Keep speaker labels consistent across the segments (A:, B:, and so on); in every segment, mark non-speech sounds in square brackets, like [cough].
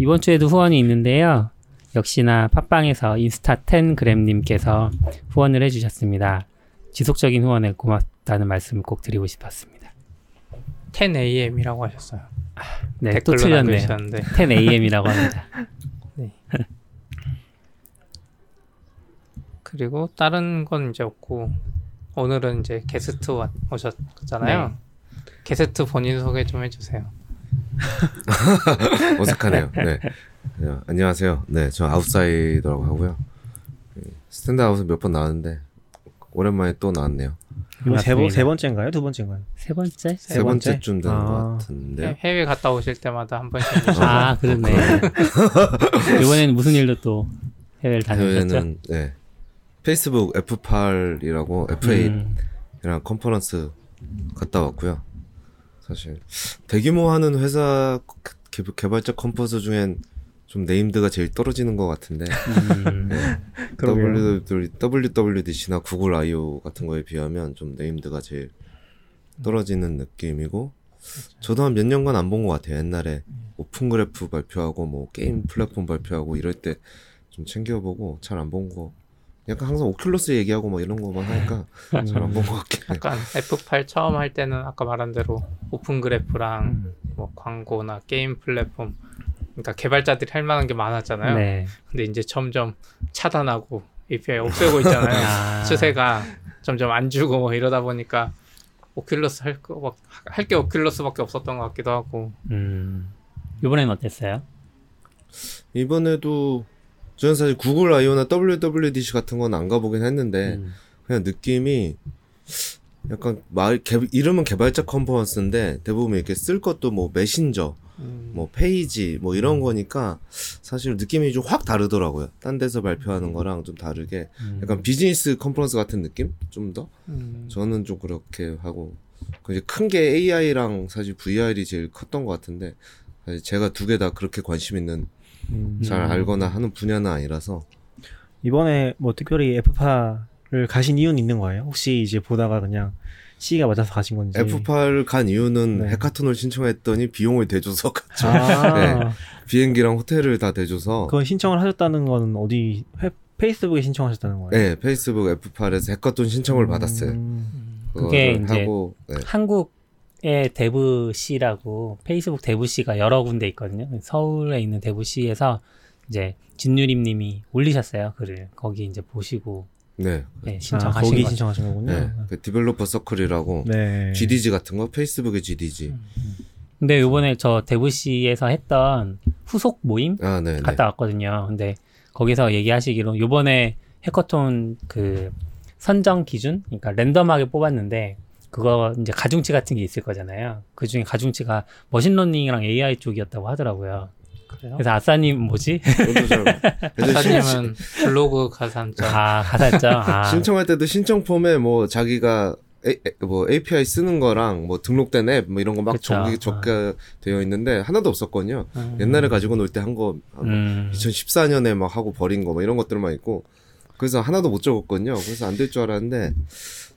A: 이번 주에도 후원이 있는데요. 역시나 팟빵에서 인스타10 그램님께서 후원을 해주셨습니다. 지속적인 후원에 고맙다는 말씀을 꼭 드리고 싶었습니다.
B: 10am이라고 하셨어요.
A: 네, 또 틀렸네요. 10am이라고 합니다. [laughs] 네.
B: 그리고 다른 건 이제 없고 오늘은 이제 게스트 오셨잖아요. 네. 게스트 본인 소개 좀 해주세요. [laughs]
C: 어색하네요. 네. 네. 안녕하세요. 네, 저 아웃사이더라고 하고요. 스탠드아웃은 몇 번 나왔는데 오랜만에 또 나왔네요.
D: 세, 번, 세 번째인가요? 두 번째인가요?
A: 세 번째?
C: 세, 세 번째 쯤 되는 아. 것 같은데.
B: 해외 갔다 오실 때마다 한 번씩. [laughs]
A: 아, 그렇네. 이번에는 무슨 일로 또 해외를 다녀오셨죠? 해외는
C: 네. 페이스북 F8이라고 F8이랑 음. 컨퍼런스 갔다 왔고요. 사실 대규모 하는 회사 개발자 컨퍼런스 중엔 좀 named가 제일 떨어지는 것 같은데 음. 네. [laughs] WWDC나 구글 I/O 같은 거에 비하면 좀 named가 제일 떨어지는 느낌이고 저도 한 몇 년간 안 본 것 같아요. 옛날에 Open Graph 발표하고 뭐 게임 플랫폼 발표하고 이럴 때 좀 챙겨보고 잘 안본 거. 약간 항상 오큘러스 얘기하고 뭐 이런 거만 하니까 잘 안 본 것 같긴
B: 해. 약간 F8 처음 할 때는 아까 말한 대로 Open Graph랑 음. 뭐 광고나 게임 플랫폼 그러니까 개발자들이 할 만한 게 많았잖아요. 네. 근데 이제 점점 차단하고 API 없애고 있잖아요. [laughs] 아. 추세가 점점 안 주고 이러다 보니까 오큘러스 할거할게 오큘러스밖에 없었던 것 같기도 하고. 음.
A: 이번에는 어땠어요?
C: 이번에도 저는 사실 구글 I/O나 WWDC 같은 건 안 가보긴 했는데 음. 그냥 느낌이 약간 말 개, 이름은 개발자 컨퍼런스인데 대부분 이렇게 쓸 것도 뭐 메신저 음. 뭐 페이지 뭐 이런 거니까 사실 느낌이 좀 확 다르더라고요. 딴 데서 발표하는 거랑 좀 다르게 음. 약간 비즈니스 컨퍼런스 같은 느낌? 좀 더? 음. 저는 좀 그렇게 하고 이제 큰 게 AI랑 사실 VR이 제일 컸던 것 같은데 제가 두 개 다 그렇게 관심 있는 음. 잘 알거나 하는 분야는 아니라서
D: 이번에 뭐 특별히 F파를 가신 이유는 있는 거예요? 혹시 이제 보다가 그냥 시기가 맞아서 가신 건지.
C: F8 간 이유는 네. 해카톤을 신청했더니 비용을 대줘서 [laughs] 갔죠. 아~ 네. 비행기랑 호텔을 다 대줘서.
D: 그건 신청을 하셨다는 건 어디 회, 페이스북에 신청하셨다는 거예요?
C: 네, 페이스북 F8에서 해카톤 신청을 음... 받았어요.
A: 그게 이제 하고, 네. 한국 의 DevC라고 페이스북 DevC가 여러 군데 있거든요. 서울에 있는 DevC에서 이제 진유림님이 올리셨어요 글을 거기 이제 보시고
C: 네.
A: 네 신청하신 아, 거기
D: 신청하신 거군요. 네.
C: 그 Developer Circle이라고 네. GDG 같은 거 페이스북의 GDG. 음, 음.
A: 근데 요번에 저 DevC에서 했던 후속 모임 아, 네, 네. 갔다 왔거든요. 근데 거기서 얘기하시기로 요번에 해커톤 그 선정 기준, 그러니까 랜덤하게 뽑았는데 그거 이제 가중치 같은 게 있을 거잖아요. 그 중에 가중치가 machine learning이랑 AI 쪽이었다고 하더라고요. 그래요? 그래서 아싸님 뭐지? [laughs]
B: 아싸님은 블로그 가산점.
A: 아 가산점. 아. [laughs]
C: 신청할 때도 신청 폼에 뭐 자기가 에, 에, 뭐 API 쓰는 거랑 뭐 등록된 앱 뭐 이런 거막 적게 적게 아. 되어 있는데 하나도 없었거든요. 음. 옛날에 가지고 놀 때 한거 음. 2014년에 막 하고 버린 거뭐 이런 것들만 있고 그래서 하나도 못 적었거든요. 그래서 안 될 줄 알았는데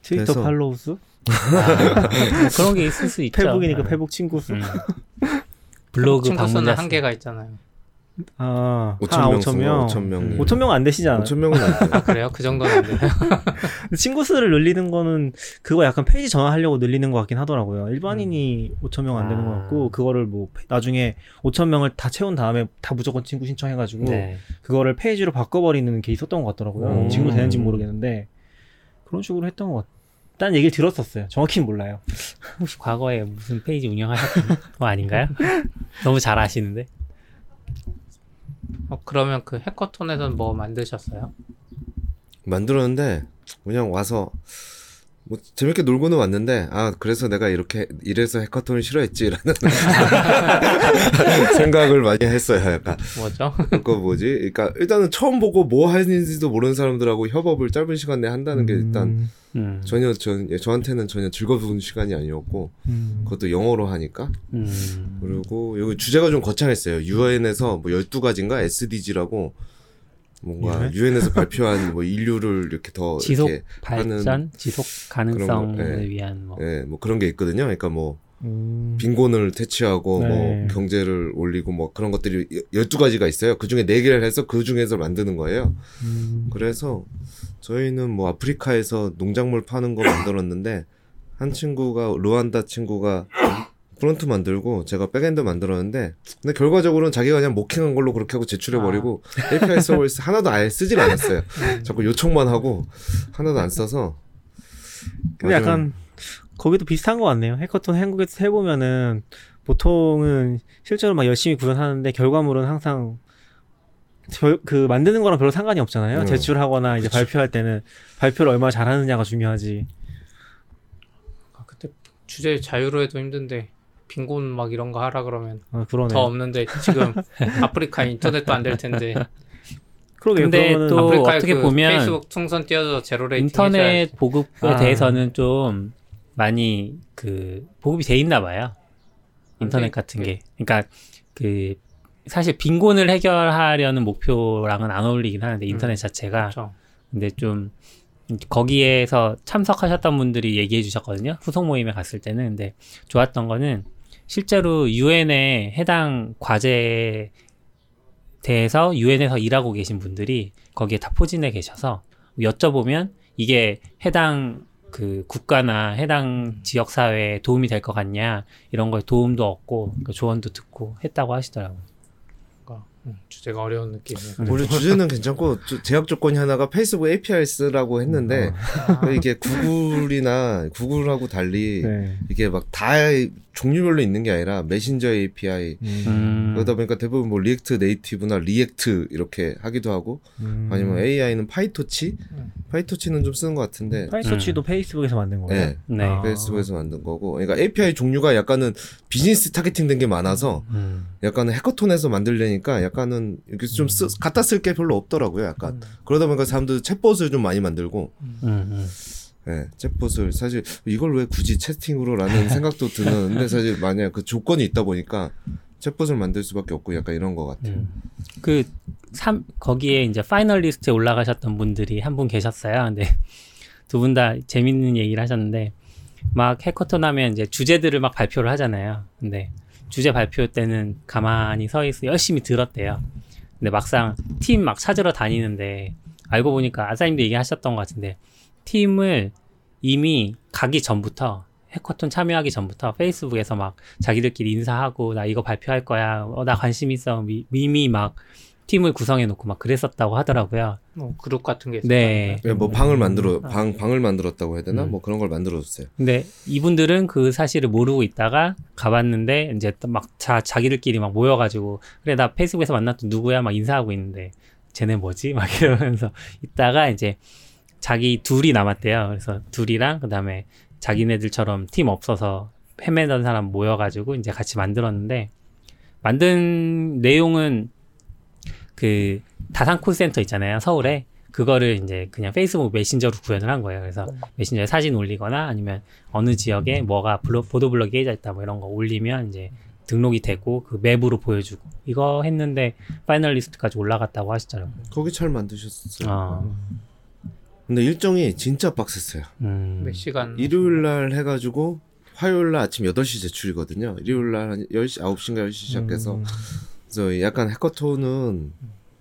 D: 트위터 followers?
A: 아, 그런 게 있을 수 있죠.
D: 페북이니까 페북 친구 수. 음.
A: 블로그 방문자
B: 한계가 있잖아요.
D: 아, 5천 명, 5천 명, 5천 명, 5천 명은 안 되시잖아요.
C: 5천 명은 안 돼요.
B: 아 그래요? 그 정도는 안 돼요.
D: 친구 수를 늘리는 거는 그거 약간 페이지 전환하려고 늘리는 것 같긴 하더라고요. 일반인이 음. 5천 명 안 되는 것 같고 아. 그거를 뭐 나중에 5천 명을 다 채운 다음에 다 무조건 친구 신청해가지고 네. 그거를 페이지로 바꿔버리는 게 있었던 것 같더라고요. 음. 친구 되는지 모르겠는데 그런 식으로 했던 것 같아요. 딴 얘기를 들었었어요. 정확히는 몰라요. [laughs]
A: 혹시 과거에 무슨 페이지 운영하셨던 [laughs] 거 아닌가요? [laughs] 너무 잘 아시는데.
B: 어, 그러면 그 해커톤에서는 뭐 만드셨어요?
C: 만들었는데 그냥 와서 뭐 재밌게 놀고는 왔는데 아 그래서 내가 이렇게 이래서 해커톤을 싫어했지라는 [laughs] 생각을 많이 했어요. 약간
B: 뭐죠?
C: 그거 뭐지? 그러니까 일단은 처음 보고 뭐 하는지도 모르는 사람들하고 협업을 짧은 시간 내에 한다는 게 일단 음. 음. 전혀 저, 저한테는 전혀 즐거운 시간이 아니었고 음. 그것도 영어로 하니까 음. 그리고 여기 주제가 좀 거창했어요. 유엔에서 뭐 12가지인가 SDG라고 뭔가 유엔? 에서 발표한 뭐 인류를 이렇게 더 [laughs]
A: 지속
C: 이렇게
A: 발전, 지속 가능성을 네. 위한
C: 뭐. 네, 뭐 그런 게 있거든요. 그러니까 뭐 음. 빈곤을 퇴치하고 뭐 네. 뭐 경제를 올리고 뭐 그런 것들이 12가지가 있어요. 그 중에 4개를 해서 그 중에서 만드는 거예요. 음. 그래서 저희는 뭐 아프리카에서 농작물 파는 거 만들었는데 한 친구가 르완다 친구가 front 만들고 제가 backend 만들었는데 근데 결과적으로는 자기가 그냥 mocking한 걸로 그렇게 하고 제출해 버리고 아. API 서비스 [laughs] 하나도 아예 쓰질 않았어요. 자꾸 요청만 하고 하나도 안 써서
D: 근데 약간 거기도 비슷한 것 같네요. 해커톤 한국에서 해보면은 보통은 실제로 막 열심히 구현하는데 결과물은 항상 저, 그 만드는 거랑 별로 상관이 없잖아요. 음. 제출하거나 이제 그쵸. 발표할 때는 발표를 얼마나 잘하느냐가 중요하지.
B: 아, 그때 주제 자유로 해도 힘든데 빈곤 막 이런 거 하라 그러면 아, 더 없는데 지금 [laughs] 아프리카 인터넷도 안 될 텐데.
A: 그러게요. 근데 또 어떻게 그 보면
B: 페이스북 풍선 띄워서 zero rating
A: 인터넷 해줘야지. 보급에 아. 대해서는 좀 많이 그 보급이 돼 있나 봐요. 인터넷 같은 네. 게. 그러니까 그 사실 빈곤을 해결하려는 목표랑은 안 어울리긴 하는데 인터넷 음. 자체가 그렇죠. 근데 좀 거기에서 참석하셨던 분들이 얘기해 주셨거든요. 후속 모임에 갔을 때는 근데 좋았던 거는 실제로 유엔에 해당 과제에 대해서 유엔에서 일하고 계신 분들이 거기에 다 포진해 계셔서 여쭤보면 이게 해당 그 국가나 해당 지역 사회에 도움이 될 것 같냐 이런 거에 도움도 얻고 그 조언도 듣고 했다고 하시더라고요.
B: 음, 주제가 어려운 느낌이에요.
C: 원래 주제는 괜찮고 제약 조건이 하나가 페이스북 API 쓰라고 했는데 아. 이게 구글이나 구글하고 달리 네. 이게 막 다 종류별로 있는 게 아니라 메신저 API 음. 그러다 보니까 대부분 뭐 React Native나 React 이렇게 하기도 하고 음. 아니면 AI는 PyTorch 음. PyTorch는 좀 쓰는 것 같은데
D: PyTorch도 음. 페이스북에서 만든 거예요.
C: 네, 네. 아. 페이스북에서 만든 거고 그러니까 API 종류가 약간은 비즈니스 targeting된 게 많아서 음. 약간은 hackathon에서 만들려니까 약간 은 이렇게 좀 쓰, 갖다 쓸 게 별로 없더라고요. 약간 그러다 보니까 사람들 챗봇을 좀 많이 만들고. 네, 챗봇을 사실 이걸 왜 굳이 채팅으로라는 생각도 드는데 사실 만약 그 조건이 있다 보니까 챗봇을 만들 수밖에 없고 약간 이런 것 같아요. 음.
A: 그 삼, 거기에 이제 finalist에 올라가셨던 분들이 한 분 계셨어요. 근데 [laughs] 두 분 다 재밌는 얘기를 하셨는데 막 해커톤 하면 이제 주제들을 막 발표를 하잖아요. 근데 주제 발표 때는 가만히 서 있어 열심히 들었대요. 근데 막상 팀 막 찾으러 다니는데 알고 보니까 아사님도 얘기하셨던 것 같은데 팀을 이미 가기 전부터 해커톤 참여하기 전부터 페이스북에서 막 자기들끼리 인사하고 나 이거 발표할 거야 어, 나 관심 있어 미, 이미 막 팀을 구성해 놓고 막 그랬었다고 하더라고요.
B: 뭐 그룹 같은 게
C: 네. 네. 뭐 방을 만들어 음. 방 방을 만들었다고 해야 되나? 음. 뭐 그런 걸 만들어 줬어요.
A: 근데 이분들은 그 사실을 모르고 있다가 가봤는데 이제 막 자, 자기들끼리 막 모여 가지고 그래 나 페이스북에서 만났던 누구야 막 인사하고 있는데 쟤네 뭐지? 막 [laughs] 이러면서 있다가 이제 자기 둘이 남았대요. 그래서 둘이랑 그다음에 자기네들처럼 팀 없어서 헤매던 사람 모여 가지고 이제 같이 만들었는데 만든 내용은 그 다산 콜센터 있잖아요 서울에 그거를 이제 그냥 페이스북 메신저로 구현을 한 거예요. 그래서 네. 메신저에 사진 올리거나 아니면 어느 지역에 뭐가 블로, 보도블럭이 깨져 있다 뭐 이런 거 올리면 이제 등록이 되고 그 맵으로 보여주고 이거 했는데 파이널리스트까지 올라갔다고 하시더라고요.
C: 거기 잘 만드셨어요. 어. 근데 일정이 진짜 빡셌어요.
B: 음. 몇 시간?
C: 일요일 날 해가지고 화요일 날 아침 8시 제출이거든요. 일요일 날한 10시, 9시인가 10시 시작해서. 음. 그래서 약간 해커톤은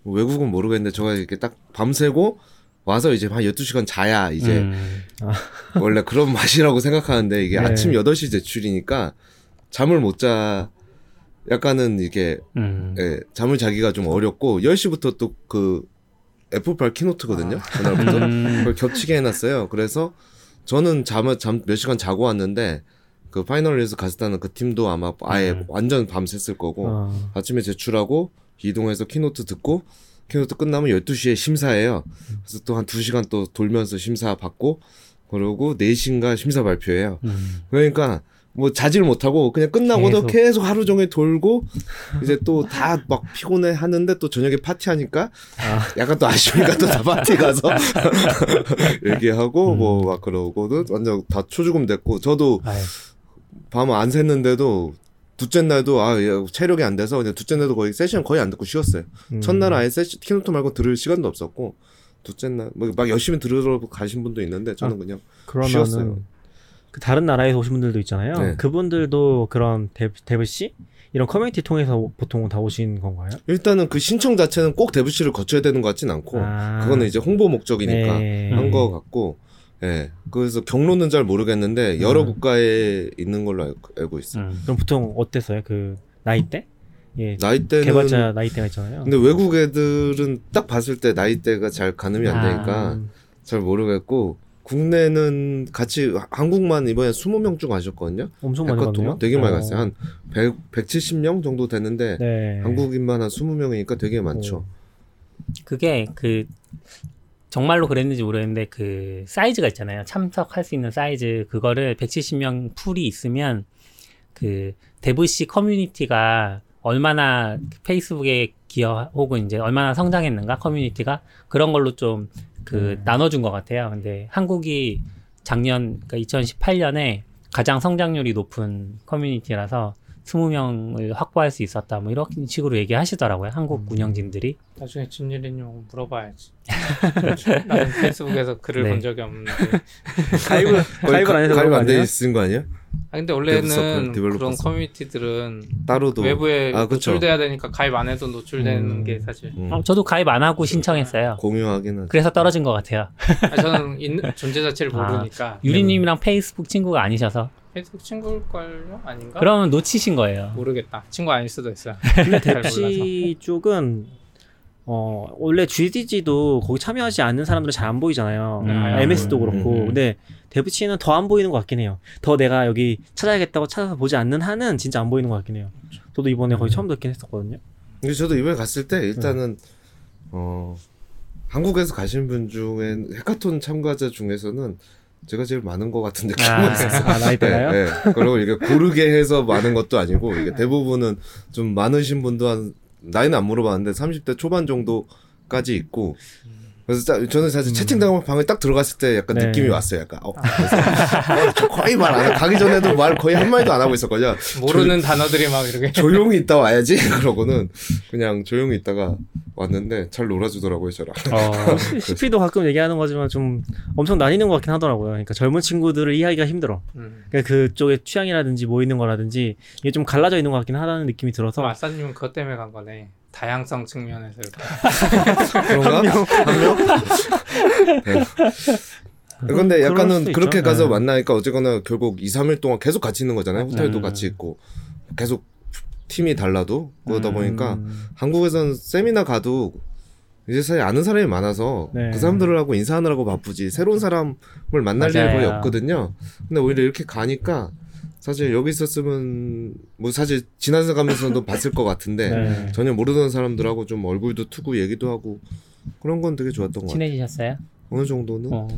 C: 외국은 모르겠는데 저가 이렇게 딱 밤새고 와서 이제 한 12시간 자야 이제 음. 아. 원래 그런 [laughs] 맛이라고 생각하는데 이게 네. 아침 8시 제출이니까 잠을 못 자. 약간은 이게 음. 예, 잠을 자기가 좀 어렵고 10시부터 또 그 애플팔 키노트거든요. 아. 그날부터 음. 그걸 겹치게 해놨어요. 그래서 저는 잠을 잠 몇 시간 자고 왔는데 그 finalist에 갔었다는 그 팀도 아마 아예 음. 완전 밤샜을 거고 어. 아침에 제출하고 이동해서 keynote 듣고 keynote 끝나면 12시에 심사해요. 그래서 또 한 2시간 또 돌면서 심사 받고 그러고 4시인가 심사 발표해요. 음. 그러니까 뭐 자질 못하고 그냥 끝나고도 계속, 계속 하루 종일 돌고 이제 또 다 막 피곤해 하는데 또 저녁에 파티하니까 아. 약간 또 아쉬우니까 또 다 파티 가서 [laughs] 얘기하고 음. 뭐막 그러고도 완전 다 초죽음 됐고 저도 밤 안 샜는데도 둘째 날도 아 체력이 안 돼서 그냥 둘째 날도 거의 세션 거의 안 듣고 쉬었어요. 음. 첫날 아예 session keynote 말고 들을 시간도 없었고 둘째 날막 뭐 열심히 들으러 가신 분도 있는데 저는 아, 그냥 쉬었어요.
D: 그 다른 나라에서 오신 분들도 있잖아요. 네. 그분들도 그런 Dev C 이런 커뮤니티 통해서 보통 다 오신 건가요?
C: 일단은 그 신청 자체는 꼭 Dev C를 거쳐야 되는 것 같진 않고 아. 그거는 이제 홍보 목적이니까 네. 한거 같고 예. 네. 그래서 경로는 잘 모르겠는데 여러 음. 국가에 있는 걸로 알고 있어요. 음.
D: 그럼 보통 어땠어요? 그 나이대?
C: 예. 나이대는
D: 개발자 나이대가 있잖아요.
C: 근데 외국 애들은 딱 봤을 때 나이대가 잘 가늠이 안 되니까 아. 잘 모르겠고 국내는 같이 한국만 이번에 20명 중 가셨거든요.
D: 엄청 많이 갔네요.
C: 되게 많이 어. 갔어요. 한 100, 170명 정도 되는데 네. 한국인만 한 20명이니까 되게 많죠. 오.
A: 그게 그 정말로 그랬는지 모르겠는데 그 사이즈가 있잖아요. 참석할 수 있는 사이즈 그거를 170명 pool이 있으면 그 Dev C 커뮤니티가 얼마나 페이스북에 기여 혹은 이제 얼마나 성장했는가 커뮤니티가 그런 걸로 좀그 음. 나눠준 것 같아요. 근데 한국이 작년 그러니까 2018년에 가장 성장률이 높은 커뮤니티라서 20명을 확보할 수 있었다. 뭐 이런 식으로 얘기하시더라고요. 한국 음. 운영진들이.
B: 나중에 진일이님 물어봐야지. [laughs] 나는 페이스북에서 글을 네. 본 적이 없는데. [laughs]
D: 가입을 가입을 안 해서
C: 가입 안돼 있는 거 아니야?
B: 아 근데 원래는 그런 커뮤니티들은 따로도 외부에 아, 노출돼야 되니까 가입 안 해도 노출되는 음. 게 사실.
A: 음. 어, 저도 가입 안 하고 신청했어요.
C: 공유하기는.
A: 그래서 떨어진 것 같아요.
B: 아, 저는 있는, 존재 자체를 아, 모르니까.
A: 유리님이랑 페이스북 친구가 아니셔서.
B: 페이스북 친구일걸요? 아닌가?
A: 그러면 놓치신 거예요.
B: 모르겠다. 친구 아닐 수도 있어요.
D: 근데 뎁시 쪽은 어 원래 GDG도 거기 참여하지 않는 사람들은 잘 안 보이잖아요. 음. MS도 그렇고. 음. 근데 데브치는 더 안 보이는 것 같긴 해요. 더 내가 여기 찾아야겠다고 찾아서 보지 않는 한은 진짜 안 보이는 것 같긴 해요. 저도 이번에 거의 음. 처음 듣긴 했었거든요.
C: 근데 저도 이번에 갔을 때 일단은 어 한국에서 가신 분 중에 헤카톤 참가자 중에서는 제가 제일 많은 것 같은 느낌이 아, 있었어요.
D: 아, 나이대가요? 네,
C: 네. 그리고 이게 고르게 해서 많은 것도 아니고 이게 대부분은 좀 많으신 분도 한 나이는 안 물어봤는데 30대 초반 정도까지 있고 그래서 저는 사실 음. 채팅당 방에 딱 들어갔을 때 약간 네. 느낌이 왔어요. 약간 어, 어 거의 말 안 해. 가기 전에도 말 거의 한 마디도 안 하고 있었거든요.
B: 모르는 조, 단어들이 막 이렇게 [laughs]
C: 조용히 있다 와야지. [laughs] 그러고는 그냥 조용히 있다가 왔는데 잘 놀아주더라고요, 저랑. 어, [laughs]
D: CP도 가끔 얘기하는 거지만 좀 엄청 나뉘는 것 같긴 하더라고요. 그러니까 젊은 친구들을 이해하기가 힘들어. 음. 그러니까 그쪽에 취향이라든지 뭐 있는 거라든지 이게 좀 갈라져 있는 것 같긴 하다는 느낌이 들어서.
B: 아싸님은 그것 때문에 간 거네. 다양성 측면에서 이렇게.
C: 그런가? 한 명? 한 명? 네. 근데 약간은 그렇게 있죠. 가서 네. 만나니까 어쨌거나 결국 2, 3일 동안 계속 같이 있는 거잖아요. 호텔도 음. 같이 있고. 계속 팀이 달라도 그러다 음. 보니까 한국에서는 세미나 가도 이제 사실 아는 사람이 많아서 네. 그 사람들하고 인사하느라고 바쁘지 새로운 사람을 만날 일이 거의 없거든요. 근데 오히려 이렇게 가니까 사실 여기 있었으면 뭐 사실 지나서 가면서도 [laughs] 봤을 것 같은데 네. 전혀 모르던 사람들하고 좀 얼굴도 투고 얘기도 하고 그런 건 되게 좋았던 것 같아요.
A: 친해지셨어요?
C: 어느 정도는. 어.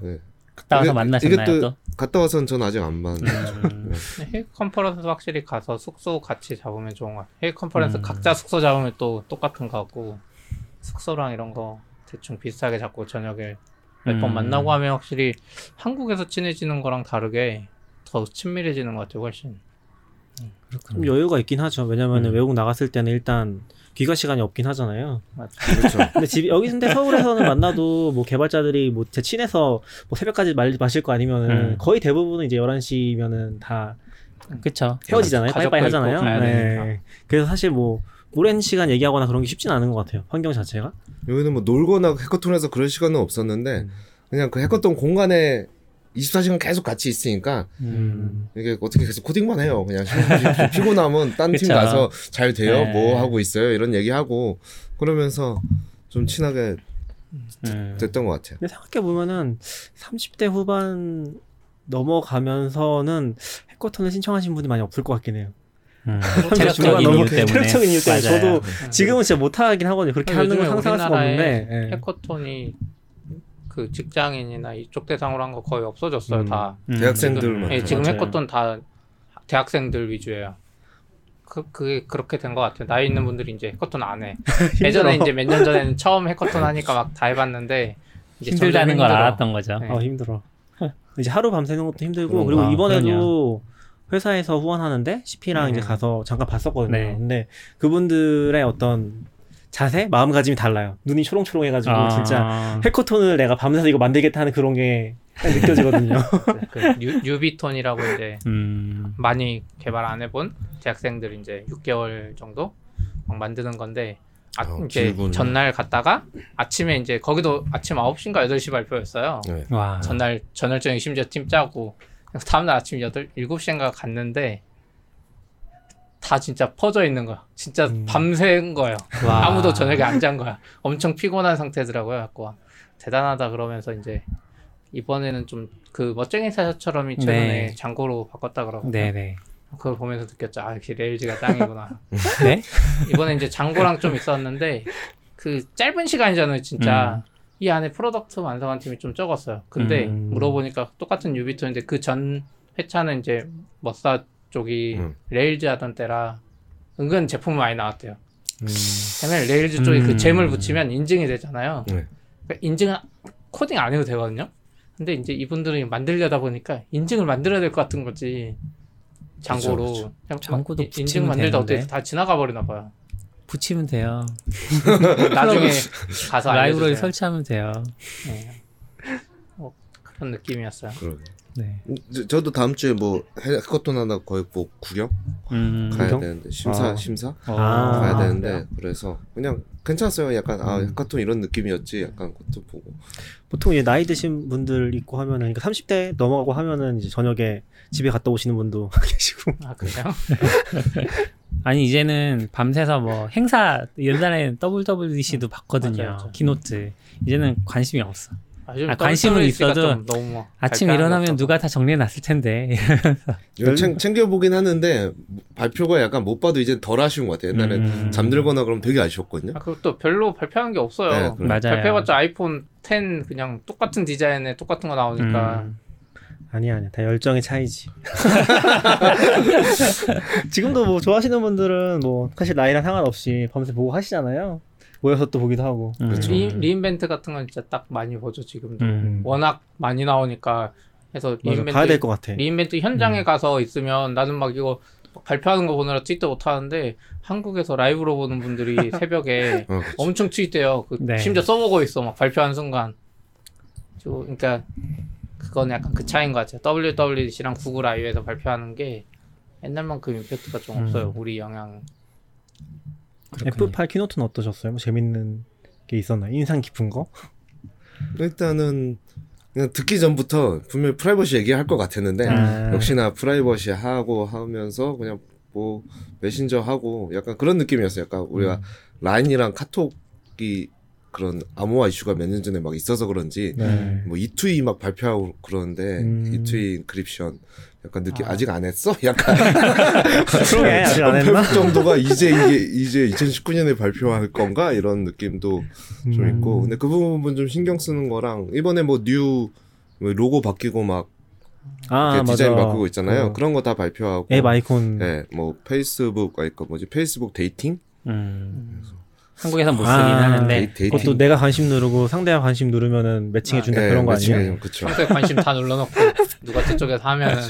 C: 네.
A: 갔다 와서 이게, 만나셨나요 이게 또, 또?
C: 갔다 와서는 전 아직 안 만났죠. 음.
B: 네. 회의 컨퍼런스 확실히 가서 숙소 같이 잡으면 좋은 것 같아요. 회의 컨퍼런스 음. 각자 숙소 잡으면 또 똑같은 거 같고 숙소랑 이런 거 대충 비슷하게 잡고 저녁에 몇번 음. 만나고 하면 확실히 한국에서 친해지는 거랑 다르게 더 친밀해지는 것 같아요, 훨씬.
D: 좀 여유가 있긴 하죠. 왜냐면 음. 외국 나갔을 때는 일단 귀가 시간이 없긴 하잖아요.
C: 맞죠. 그렇죠. [laughs]
D: 근데 집 여기 근데 서울에서는 만나도 뭐 개발자들이 뭐 제 친해서 뭐 새벽까지 말 마실 거 아니면은 음. 거의 대부분은 이제 11시면은 다
A: 그쵸.
D: 헤어지잖아요. 빠이빠이 하잖아요. 네. 그래서 사실 뭐 오랜 시간 얘기하거나 그런 게 쉽진 않은 것 같아요. 환경 자체가.
C: 여기는 뭐 놀거나 해커톤에서 그런 시간은 없었는데 음. 그냥 그 해커톤 공간에 24시간 계속 같이 있으니까 음. 이게 어떻게 계속 코딩만 해요. 그냥 피곤하면 딴 팀 가서 잘 돼요. 네. 뭐 하고 있어요. 이런 얘기하고 그러면서 좀 친하게 네. 됐던 것 같아요.
D: 근데 생각해 보면은 30대 후반 넘어가면서는 해커톤을 신청하신 분이 많이 없을 것 같긴 해요.
A: 음. 체력적인 이유 때문에.
D: 체력적인 이유 때문에 저도 지금은 진짜 못하긴 하거든요. 그렇게 하는 건 상상할 수가 없는데.
B: 네. 해커톤이 그 직장인이나 이쪽 대상으로 한 거 거의 없어졌어요 음. 다.
C: 음. 대학생들만
B: 네, 지금 했었던 다 대학생들 위주예요. 그, 그게 그렇게 된 것 같아요. 나이 있는 분들이 이제 해커톤 안 해. [laughs] 예전에 이제 몇 년 전에는 처음 해커톤 하니까 막 다 해봤는데
A: 이제 힘들다는 걸 알았던 거죠.
D: 네. 어 힘들어. [laughs] 이제 하루 밤새는 것도 힘들고 그리고 이번에도 회사에서 후원하는데 CP랑 음. 이제 가서 잠깐 봤었거든요. 네. 근데 그분들의 어떤 자세, 마음가짐이 달라요. 눈이 초롱초롱해가지고 아... 진짜 해커톤을 내가 밤새서 이거 만들겠다 하는 그런 게 느껴지거든요.
B: 그 뉴, 비톤이라고 이제 음. 많이 개발 안 해본 대학생들 이제 6개월 정도 막 만드는 건데 아, 어, 이제 길군. 전날 갔다가 아침에 이제 거기도 아침 9시인가 8시 발표였어요. 네. 와. 전날 전날 저녁 심지어 팀 짜고 다음날 아침 8 7시인가 갔는데 다 진짜 퍼져 있는 거야. 진짜 음. 밤새인 거예요. 와. 아무도 저녁에 안 잔 거야. 엄청 피곤한 상태더라고요. 갖고 대단하다 그러면서 이제 이번에는 좀 그 멋쟁이 사자처럼 최근에 네. 장고로 바꿨다 그러고. 네네. 그걸 보면서 느꼈죠. 아, 역시 레일즈가 짱이구나. [laughs] 네? 이번에 이제 장고랑 좀 있었는데 그 짧은 시간이잖아요, 진짜. 음. 이 안에 product 완성한 팀이 좀 적었어요. 근데 음. 물어보니까 똑같은 뉴비톤인데 그 전 회차는 이제 멋사 쪽이 음. Rails 하던 때라 은근 제품이 많이 나왔대요. 음. 왜냐면 Rails 쪽에 그 gem을 음. 붙이면 인증이 되잖아요. 네. 그러니까 인증은 코딩 안 해도 되거든요. 근데 이제 이분들이 만들려다 보니까 인증을 만들어야 될 것 같은 거지. Django로 그쵸, 그쵸. Django도 인증 만들다 어떻게 다 지나가 버리나 봐요.
A: 붙이면 돼요.
B: 나중에 가서
A: 라이브러리 설치하면 돼요.
B: 네. 뭐 그런 느낌이었어요. 그러게.
C: 네. 저, 도 다음 주에 뭐 해커톤 하나 거의 뭐 구경 음, 가야 구경? 되는데 심사 아. 심사 아. 가야 되는데 아, 그래서 그냥 괜찮았어요. 약간 아 음. 해커톤 이런 느낌이었지. 약간 그것도 보고
D: 보통 이제 나이 드신 분들 있고 하면은 그러니까 30대 넘어가고 하면은 이제 저녁에 집에 갔다 오시는 분도 [laughs] 계시고
B: 아 그래요? [laughs]
A: 아니 이제는 밤새서 뭐 행사 옛날에는 WWDC도 봤거든요. 맞아, 맞아. keynote 이제는 관심이 없어. 아, 아, 관심은 있어도 너무 아침 일어나면 누가 다 정리해놨을 텐데. [laughs]
C: 챙, 챙겨보긴 하는데 발표가 약간 못 봐도 이제 덜 아쉬운 것 같아요. 옛날에 음. 잠들거나 그럼 되게 아쉬웠거든요.
B: 아, 그것도 별로 발표한 게 없어요. 네, 맞아요. 발표해봤자 아이폰 10 그냥 똑같은 디자인에 똑같은 거 나오니까. 음.
D: 아니야, 아니야. 다 열정의 차이지. [laughs] [laughs] 지금도 뭐 좋아하시는 분들은 뭐 사실 나이랑 상관없이 밤새 보고 하시잖아요. 모여서 또 보기도 하고.
B: 음. 그렇죠. 리, re:Invent 같은 건 진짜 딱 많이 보죠 지금도. 음. 워낙 많이 나오니까 해서
D: re:Invent 봐야 될 것 같아.
B: re:Invent 현장에 음. 가서 있으면 나는 막 이거 발표하는 거 보느라 트윗도 못 하는데 한국에서 라이브로 보는 분들이 [laughs] 새벽에 어, 엄청 트윗돼요. 그 네. 심지어 써보고 있어 막 발표하는 순간. 저 그러니까 그건 약간 그 차이인 것 같아요. WWDC랑 구글 I/O에서 발표하는 게 옛날만큼 임팩트가 좀 음. 없어요. 우리 영향.
D: F8 keynote는 어떠셨어요? 뭐 재밌는 게 있었나요? 인상 깊은 거?
C: 일단은 그냥 듣기 전부터 분명히 프라이버시 얘기할 것 같았는데 아. 역시나 프라이버시 하고 하면서 그냥 뭐 메신저 하고 약간 그런 느낌이었어요. 약간 우리가 음. 라인이랑 카톡이 그런 암호화 이슈가 몇 년 전에 막 있어서 그런지 네. 뭐 E2E 막 발표하고 그러는데 음. E2E encryption 약간 느낌 아. 직 안 했어? [laughs] 약간
D: 그러게 아직 안 했나?
C: 정도가 이제 이게 이제 2019년에 발표할 건가 이런 느낌도 음. 좀 있고 근데 그 부분 좀 신경 쓰는 거랑 이번에 뭐뉴 뭐 로고 바뀌고 막 아, 디자인 맞아. 바꾸고 있잖아요. 어. 그런 거 다 발표하고
D: 앱 아이콘
C: 네, 뭐 페이스북 아이콘 뭐지 페이스북 Dating
A: 음. 한국에서 못 쓰긴 아, 하는데
D: 데이, 그것도 내가 관심 누르고 상대가 관심 누르면은 매칭해 준다 아, 네, 그런 거 아니에요?
C: 그쵸.
B: 상대 관심 다 눌러놓고 [laughs] 누가 저쪽에서 하면은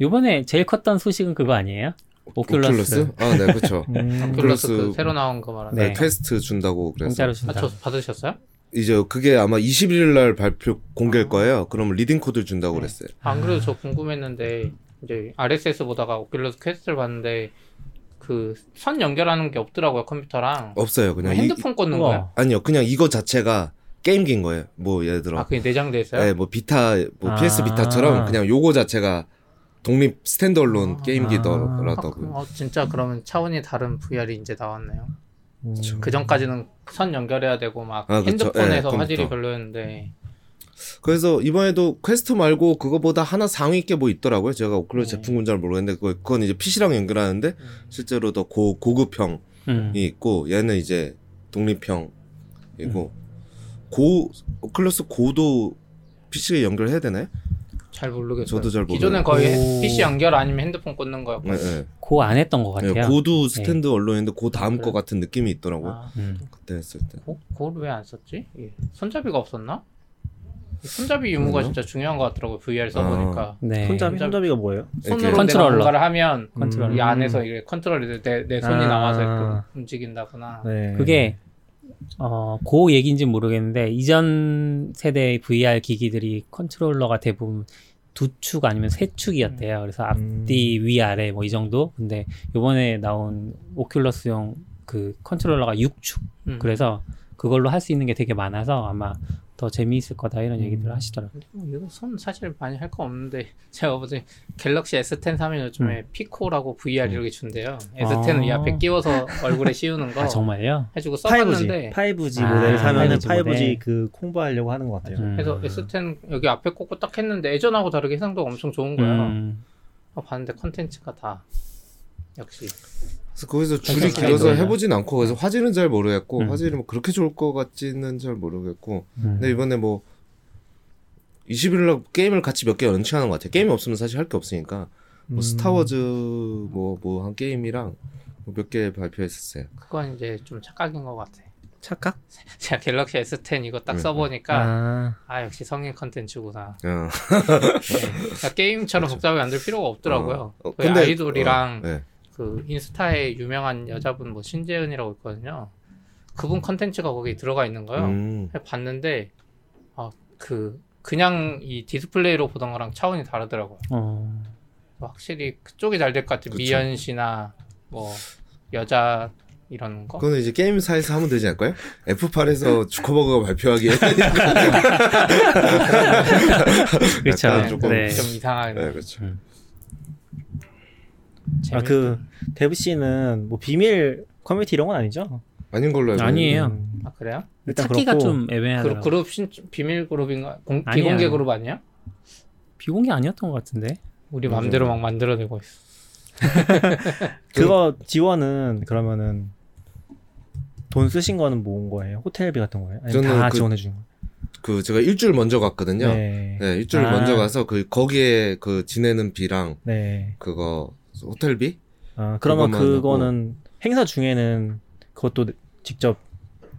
A: 요번에 제일 컸던 소식은 그거 아니에요? 오큘러스.
C: 오큘러스? 아, 네, 그렇죠.
B: 음. 오큘러스 그 새로 나온 거 말하는.
C: 네, 네, 퀘스트 준다고 그래서.
A: 공짜로 준다.
B: 아, 저 받으셨어요?
C: 이제 그게 아마 21일 날 발표 공개일 아. 거예요. 그러면 redeem 코드 준다고 네. 그랬어요.
B: 안 그래도 저 궁금했는데 이제 RSS 보다가 오큘러스 퀘스트를 봤는데 그 선 연결하는 게 없더라고요 컴퓨터랑.
C: 없어요. 그냥
B: 핸드폰 이, 꽂는 거야.
C: 아니요, 그냥 이거 자체가 게임기인 거예요. 뭐 예를 들어.
B: 아, 그게 내장돼 있어요?
C: 네, 뭐 비타, 뭐 아. PS 비타처럼 그냥 요거 자체가 독립 standalone 아, 게임기더라고요.
B: 아, 어, 진짜 그러면 차원이 다른 VR이 이제 나왔네요. 음. 그 전까지는 선 연결해야 되고 막 아, 핸드폰에서 네, 화질이 별로였는데.
C: 그래서 이번에도 퀘스트 말고 그거보다 하나 상위 있게 뭐 있더라고요. 제가 오큘러스 네. 제품군 잘 모르겠는데 그건 이제 PC랑 연결하는데 음. 실제로 더 고, 고급형이 음. 있고 얘는 이제 독립형이고 음. 고 오큘러스 고도 PC에 연결해야 되나요?
B: 잘 모르겠어요.
C: 저도 잘 모르겠어요.
B: 기존엔 거의 고... PC 연결 아니면 핸드폰 꽂는 거였고. 네, 네.
A: 고안 했던 것 같아요. 네,
C: 고도 네. stand alone인데 고 다음 그래. 거 같은 느낌이 있더라고요. 아, 음. 그때 했을 때.
B: 고, 고를 왜 안 썼지? 예. 손잡이가 없었나? 손잡이 유무가 진짜 중요한 것 같더라고요. VR 써보니까. 아,
D: 네. 손잡이 손잡이 가 뭐예요?
B: 손으로 컨트롤러. 뭔가를 하면 컨트롤. 이 안에서 이게 컨트롤이 내, 내 손이 아, 나와서 이렇게 움직인다거나.
A: 네. 그게 어, 고 얘기인지 모르겠는데 이전 세대 VR 기기들이 컨트롤러가 대부분 두 축 아니면 세 축이었대요. 그래서 앞뒤 음. 위 아래 뭐 이 정도. 근데 요번에 나온 오큘러스용 그 컨트롤러가 6축. 음. 그래서 그걸로 할 수 있는 게 되게 많아서 아마 더 재미있을 거다 이런 음. 얘기들을 하시더라고요.
B: 뭐 이거 손 사실 많이 할 거 없는데 [laughs] 제가 어제 갤럭시 S10 사면 요즘에 음. 피코라고 VR 음. 이렇게 준대요. S10을 아. 이 앞에 끼워서 얼굴에 씌우는 거.
A: 아, 정말요?
B: 해주고 써봤는데
D: 5G, 5G 아, 모델 사면은 5G, 5G 그 홍보하려고 하는 것 같아요.
B: 음. 그래서 S10 여기 앞에 꽂고 딱 했는데 예전하고 다르게 해상도 엄청 좋은 거예요. 음. 어, 봤는데 컨텐츠가 다 역시
C: 그래서 거기서 줄이 길어서 해보진 않고 그래서 화질은 잘 모르겠고 음. 화질이 뭐 그렇게 좋을 것 같지는 잘 모르겠고 음. 근데 이번에 뭐 21일날 게임을 같이 몇개 런칭하는 것 같아요 게임이 없으면 사실 할 게 없으니까 뭐 음. 스타워즈 뭐 뭐 한 게임이랑 뭐 몇개 발표했었어요
B: 그건 이제 좀 착각인 것 같아
D: 착각? [laughs]
B: 제가 갤럭시 S10 이거 딱 네. 써보니까 아, 아 역시 성인 컨텐츠구나. 어. 네. [laughs] 게임처럼 복잡하게 만들 필요가 없더라고요. 어. 어, 근데 아이돌이랑 어, 네. 그 인스타에 유명한 여자분 뭐 신재은이라고 있거든요. 그분 컨텐츠가 거기 들어가 있는 거예요. 음. 봤는데 아 그 그냥 이 디스플레이로 보던 거랑 차원이 다르더라고요. 어. 확실히 그쪽이 잘 될 것 같아 요. 미연시나 뭐 여자 이런 거.
C: 그거는 이제 게임사에서 하면 되지 않을까요? F8에서 주커버그가 발표하기에. [laughs]
A: 그렇죠.
B: 조금 네. 좀 이상하게. 네,
C: 그렇죠. 음.
D: 아, 그 DevC는 뭐 비밀 커뮤니티 이런 건 아니죠?
C: 아닌 걸로 알고
A: 아니에요. 음.
B: 아 그래요?
A: 일단 찾기가 좀 애매하더라고.
B: 그, 룹 신, 비밀 그룹인가? 공, 비공개 그룹 아니야?
A: 비공개 아니었던 것 같은데.
B: 우리 맘대로 막 만들어내고 있어. [laughs]
D: 그거 지원은 그러면은 돈 쓰신 거는 모은 거예요? 호텔비 같은 거예요? 아니면 다 그, 지원해 주는 거예요?
C: 그 제가 일주일 먼저 갔거든요. 네, 네 일주일 아. 먼저 가서 그 거기에 그 지내는 비랑 네. 그거 호텔비?
D: 아, 그러면 그거는 하고. 행사 중에는 그것도 직접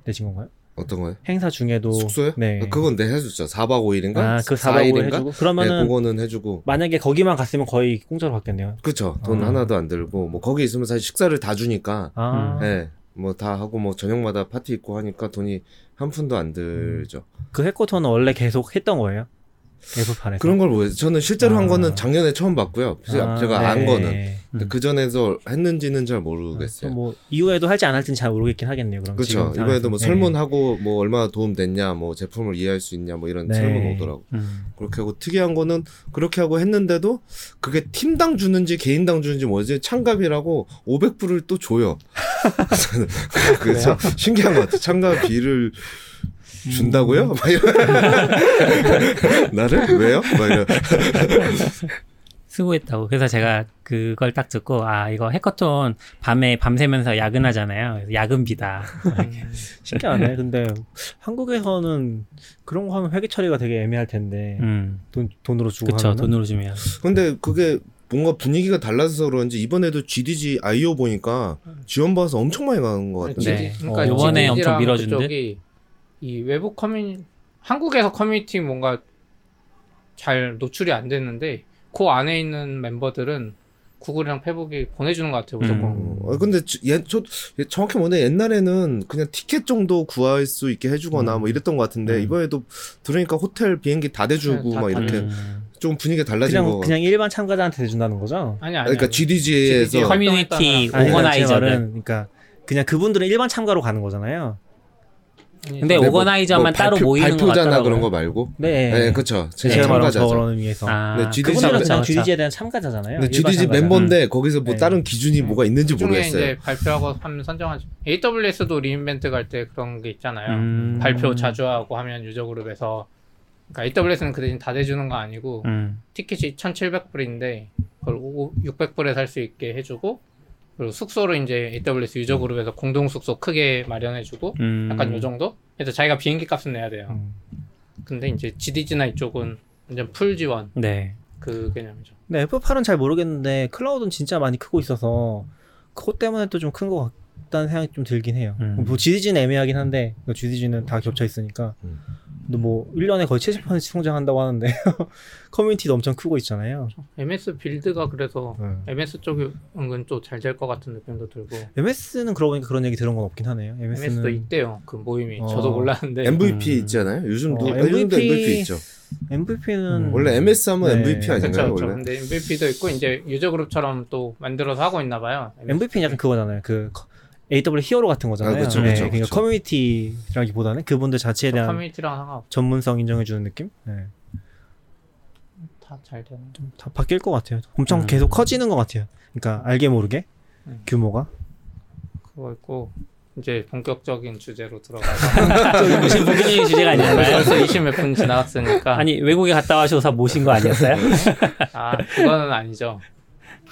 D: 내신 건가요?
C: 어떤 거요?
D: 행사 중에도
C: 숙소요? 네. 아, 그건 내 해줬죠. 4박 5일인가?
D: 아, 그 4박 5일 해주고 그러면은
C: 네, 그거는 해주고
D: 만약에 거기만 갔으면 거의 공짜로 받겠네요.
C: 그렇죠. 돈 아. 하나도 안 들고 뭐 거기 있으면 사실 식사를 다 주니까 아. 네. 뭐다 하고 뭐 저녁마다 파티 있고 하니까 돈이 한 푼도 안 들죠.
D: 음. 그 해코터는 원래 계속 했던 거예요?
C: 외부판에서 그런 걸 모르겠어요. 저는 실제로 아. 한 거는 작년에 처음 봤고요. 아, 제가 네. 안 거는. 음. 그 전에도 했는지는 잘 모르겠어요.
D: 아, 뭐 이후에도 할지 안 할지는 잘 모르겠긴 하겠네요. 그럼
C: 그렇죠. 이번에도 뭐 네. 설문하고 뭐 얼마나 도움 됐냐, 뭐 제품을 이해할 수 있냐, 뭐 이런 네. 설문 오더라고. 음. 그렇게 하고 특이한 거는 그렇게 하고 했는데도 그게 팀당 주는지 개인당 주는지 뭐지 참가비라고 500불을 또 줘요. [laughs] 그래서 [laughs] 신기한 것 같아. 참가비를 준다고요? 막 [laughs] 나를 왜요? 막 이런.
A: 수고했다고. 그래서 제가 그걸 딱 듣고 아 이거 해커톤 밤에 밤새면서 야근하잖아요. 야근비다.
D: 신기하네. 근데 한국에서는 그런 거 하면 회계 처리가 되게 애매할 텐데 음. 돈 돈으로 주고
A: 그쵸, 하면은? 돈으로 주면.
C: 근데 그게 뭔가 분위기가 달라서 그런지 이번에도 GDG I/O 보니까 지원 받아서 엄청 많이 가는 것 같은데. 네.
A: 그러니까 어. 이번에 엄청 밀어준 듯.
B: 이 외부 커뮤니 한국에서 커뮤니티 뭔가 잘 노출이 안 됐는데 그 안에 있는 멤버들은 구글이랑 페북이 보내주는 것 같아요 무조건. 음.
C: 어, 근데 예, 저 정확히 뭐냐 옛날에는 그냥 티켓 정도 구할 수 있게 해주거나 음. 뭐 이랬던 것 같은데 음. 이번에도 들으니까 호텔 비행기 다 대주고 네, 다, 막 이렇게 음. 좀 분위기가 달라진
D: 그냥, 거. 그냥 일반 참가자한테 대준다는 거죠?
B: 아니 아니.
C: 그러니까 GDG에서
A: 커뮤니티 organizer를.
D: 그러니까 그냥 그분들은 일반 참가로 가는 거잖아요.
A: 근데 뭐, 오거나이저만 뭐 따로 발표, 모이는
C: 발표자나 그런 거 말고.
D: 네,
C: 네, 그렇죠.
D: 제가 말한 저거를 위해서.
A: 아,
D: 네, GDG 그분들은 그냥 GDG에 대한 참가자잖아요.
C: 네, GDG 멤버인데 음. 거기서 뭐 네. 다른 기준이 음. 뭐가 있는지 모르겠어요. 이제
B: 발표하고 하면 선정하죠. AWS도 리인벤트 갈 때 그런 게 있잖아요. 음. 발표 자주 하고 하면 유저 그룹에서 그러니까 AWS는 그 대신 다 대주는 거 아니고 음. 티켓이 1,700불인데 그걸 600불에 살 수 있게 해주고 그리고 숙소를 이제 AWS user group에서 공동 숙소 크게 마련해주고 음. 약간 요 정도? 그래서 자기가 비행기 값은 내야 돼요. 음. 근데 이제 GDG나 이쪽은 완전 full 지원.
A: 네.
B: 그 개념이죠.
D: 네, F8은 잘 모르겠는데 클라우드는 진짜 많이 크고 있어서 그것 때문에 또 좀 큰 것 같다는 생각이 좀 들긴 해요. 음. 뭐 GDG는 애매하긴 한데 GDG는 다 겹쳐 있으니까. 음. 뭐 1년에 거의 70% 성장한다고 하는데 [laughs] 커뮤니티도 엄청 크고 있잖아요.
B: MS 빌드가 그래서 네. MS 쪽이 은근 좀 잘 될 것 같은 느낌도 들고.
D: MS는 그러고 보니까 그런 얘기 들은 건 없긴 하네요.
B: MS는... MS도 있대요. 그 모임이 어... 저도 몰랐는데.
C: MVP 음... 있잖아요. 요즘도 어, MVP... MVP 있죠.
D: MVP는
C: 음. 원래 MS 하면 네. MVP 아닌가요?
B: 그쵸, 원래. 근데 MVP도 있고 이제 유저 그룹처럼 또 만들어서 하고 있나 봐요.
D: MVP는 약간 그거잖아요. 그 AW 히어로 같은 거잖아요. 아, 그쵸, 네, 그쵸, 그러니까 커뮤니티라기보다는 그분들 자체에 대한
B: 커뮤니티랑
D: 전문성 인정해주는 느낌. 네.
B: 다잘 되는.
D: 다 바뀔 것 같아요. 엄청 음. 계속 커지는 것 같아요. 그러니까 알게 모르게 음. 규모가.
B: 그거 있고 이제 본격적인 주제로 들어가서 [laughs]
A: 무슨 [laughs] 본격적인 주제가 아니었나요?
B: 벌써 20몇 분 지나갔으니까
A: 아니 외국에 갔다 와셔서 모신 거 아니었어요? [laughs]
B: 아 그거는 아니죠.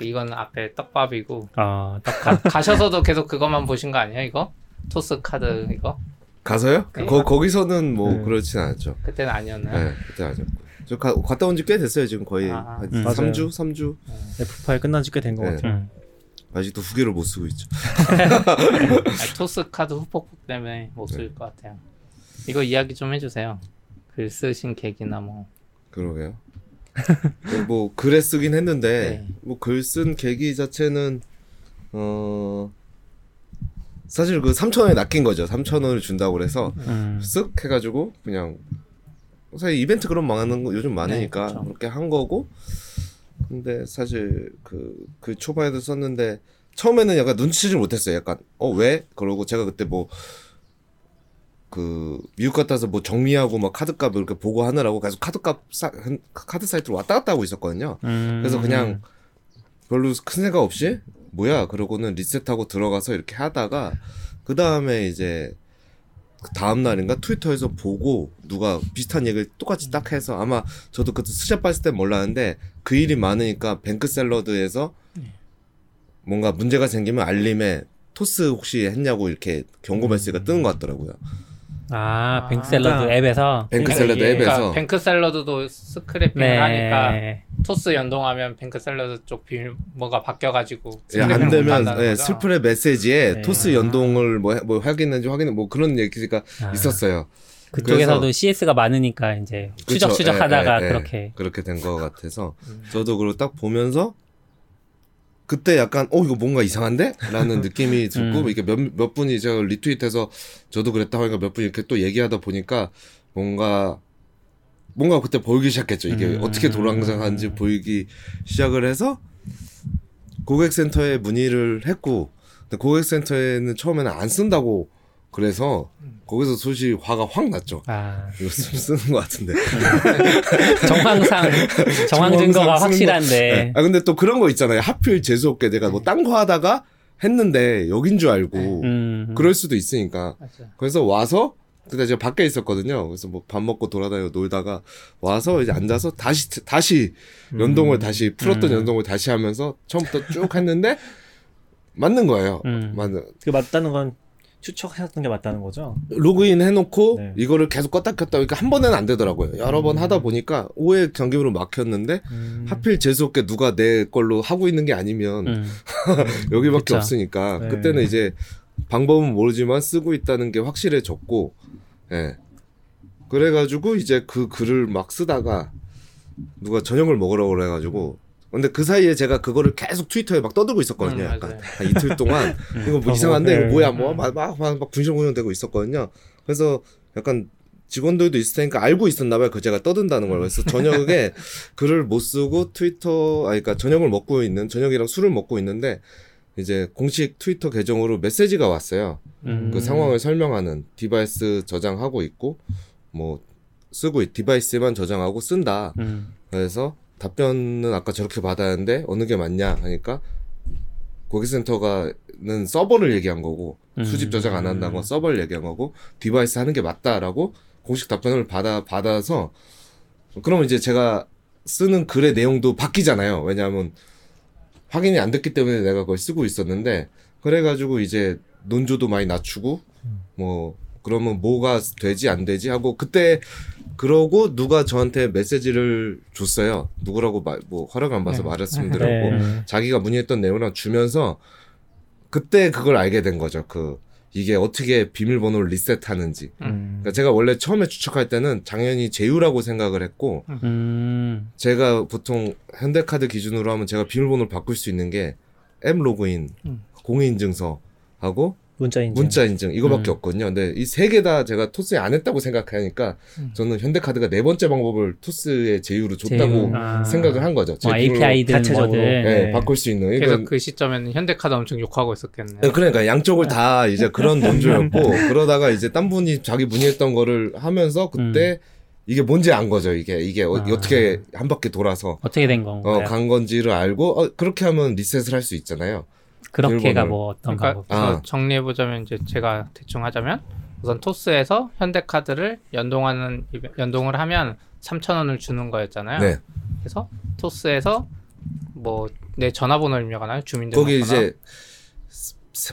B: 이건 앞에 떡밥이고.
A: 아,
B: 떡밥. 가, 셔서도 계속 그것만 보신 거 아니야, 이거? 토스 카드 이거?
C: 가서요? 네. 거, 거기서는 뭐 네. 그렇진 않았죠.
B: 그때는 아니었나요?
C: 네, 그때 아니었고. 저 가, 갔다 온 지 꽤 됐어요, 지금 거의. 아, 한 음, 3주? 3주?
D: F5 끝난 지 꽤 된것 네. 같아요. 음.
C: 아직도 후기를 못 쓰고 있죠. [laughs]
B: 아, 토스 카드 후폭폭 때문에 못 쓸것 네. 같아요. 이거 이야기 좀 해주세요. 글 쓰신 계기나 뭐.
C: 그러게요. 뭐 글에 쓰긴 했는데 네. 뭐글 쓴 계기 자체는 어 사실 그 3천 원에 낚인 거죠. 3천 원을 준다고 그래서 음. 쓱 해가지고 그냥 사실 이벤트 그런 망하는 거 요즘 많으니까 네, 그렇게 한 거고 근데 사실 그, 그 초반에도 썼는데 처음에는 약간 눈치를 못했어요. 약간 어 왜? 그러고 제가 그때 뭐 그 미국 갔다 와서 뭐 정리하고 막 카드값 이렇게 보고 하느라고 계속 카드값 사, 카드 사이트로 왔다 갔다 하고 있었거든요. 음. 그래서 그냥 별로 큰 생각 없이 뭐야 그러고는 리셋하고 들어가서 이렇게 하다가 그 다음에 이제 그 다음 날인가 트위터에서 보고 누가 비슷한 얘기를 똑같이 딱 해서 아마 저도 그때 스샷 봤을 땐 몰랐는데 그 일이 많으니까 뱅크 샐러드에서 뭔가 문제가 생기면 알림에 토스 혹시 했냐고 이렇게 경고 메시지가 뜨는 것 같더라고요.
A: 아, 뱅크샐러드 그러니까 앱에서
C: 뱅크샐러드 그러니까 앱에서
B: 그러니까 뱅크샐러드도 스크래핑을 네. 하니까 토스 연동하면 뱅크샐러드 쪽 비밀번호가 바뀌어가지고
C: 예, 안 되면 예, 슬플의 메시지에 네. 토스 연동을 뭐, 뭐 확인했는지 확인 뭐 그런 얘기가 아. 있었어요.
A: 그쪽에서도 CS가 많으니까 이제 추적 추적하다가 예, 예, 예, 그렇게
C: 그렇게 된 것 같아서 음. 저도 그걸 딱 보면서 그때 약간 어 이거 뭔가 이상한데? 라는 [laughs] 느낌이 들고 음. 이게 몇, 몇 분이 제가 리트윗해서 저도 그랬다 하니까 몇 분이 이렇게 또 얘기하다 보니까 뭔가 뭔가 그때 보이기 시작했죠. 이게 음. 어떻게 돌아가는지 보이기 시작을 해서 고객센터에 문의를 했고 고객센터에는 처음에는 안 쓴다고 그래서 거기서 소식 화가 확 났죠. 아. 이거 쓰 는 것 같은데. [laughs]
A: 정황상 정황 증거가 확실한데. 네.
C: 아 근데 또 그런 거 있잖아요. 하필 재수 없게 내가 뭐 딴 거 하다가 했는데 여긴 줄 알고 음. 그럴 수도 있으니까. 맞아. 그래서 와서 그때 제가 밖에 있었거든요. 그래서 뭐 밥 먹고 돌아다니고 놀다가 와서 이제 앉아서 다시 다시 연동을 음. 다시 풀었던 음. 연동을 다시 하면서 처음부터 쭉 했는데 맞는 거예요.
D: 음. 맞는. 그 맞다는 건 추측하셨던 게 맞다는 거죠?
C: 로그인 해놓고 네. 이거를 계속 껐다 켰다 그러니까 한 번에는 안 되더라고요. 여러 음. 번 하다 보니까 오해 경계으로 막혔는데 음. 하필 재수없게 누가 내 걸로 하고 있는 게 아니면 음. [laughs] 여기밖에 그쵸. 없으니까 네. 그때는 이제 방법은 모르지만 쓰고 있다는 게 확실해졌고, 예. 그래가지고 이제 그 글을 막 쓰다가 누가 저녁을 먹으라고 그래가지고 근데 그 사이에 제가 그거를 계속 트위터에 막 떠들고 있었거든요. 음, 약간 한 이틀 [laughs] 동안 음. 이거 뭐 이상한데 이거 뭐야 뭐막막 막 군시군용 되고 있었거든요. 그래서 약간 직원들도 있을 테니까 알고 있었나 봐요. 그 제가 떠든다는 걸. 그래서 저녁에 [laughs] 글을 못 쓰고 트위터 아 그러니까 저녁을 먹고 있는 저녁이랑 술을 먹고 있는데 이제 공식 트위터 계정으로 메시지가 왔어요. 음. 그 상황을 설명하는 디바이스 저장하고 있고 뭐 쓰고 디바이스만 저장하고 쓴다. 음. 그래서 답변은 아까 저렇게 받았는데 어느 게 맞냐 하니까 고객센터가는 서버를 얘기한 거고 음. 수집 저장 안 한다는 건 서버를 얘기한 거고 디바이스 하는 게 맞다라고 공식 답변을 받아 받아서 그러면 이제 제가 쓰는 글의 내용도 바뀌잖아요. 왜냐하면 확인이 안 됐기 때문에 내가 그걸 쓰고 있었는데 그래가지고 이제 논조도 많이 낮추고 뭐 그러면 뭐가 되지 안 되지 하고 그때 그러고 누가 저한테 메시지를 줬어요. 누구라고 마, 뭐 허락 안 받아서 네. 말씀드렸고 네. 자기가 문의했던 내용을 주면서 그때 그걸 알게 된 거죠. 그 이게 어떻게 비밀번호를 리셋하는지. 음. 그러니까 제가 원래 처음에 추측할 때는 당연히 제휴라고 생각을 했고, 음. 제가 보통 현대카드 기준으로 하면 제가 비밀번호를 바꿀 수 있는 게 M 로그인, 음. 공인인증서 하고
D: 문자 인증.
C: 문자 인증 이거밖에 음. 없거든요. 근데 이 세 개 다 제가 토스에 안 했다고 생각하니까 음. 저는 현대카드가 네 번째 방법을 토스의 제휴로 줬다고 아. 생각을 한 거죠.
A: 뭐 API든
C: 자체적으로 네, 네. 바꿀 수 있는.
B: 그래서 그러니까, 그 시점에는 현대카드 엄청 욕하고 있었겠네요. 네,
C: 그러니까 양쪽을 다 이제 그런 [laughs] 논조였고 그러다가 이제 딴 분이 자기 문의했던 거를 하면서 그때 음. 이게 뭔지 안 거죠. 이게 이게 어, 아. 떻게 한 바퀴 돌아서
A: 어떻게 된 건가요?
C: 어, 간 건지를 알고 어, 그렇게 하면 리셋을 할 수 있잖아요.
A: 그렇게가 뭐 어떤
B: 그러니까 아. 정리해 보자면 이제 제가 대충 하자면 우선 토스에서 현대카드를 연동하는 연동을 하면 3천 원을 주는 거였잖아요. 네. 그래서 토스에서 뭐 내 전화번호를 입력하나요? 주민등록
C: 거기 이제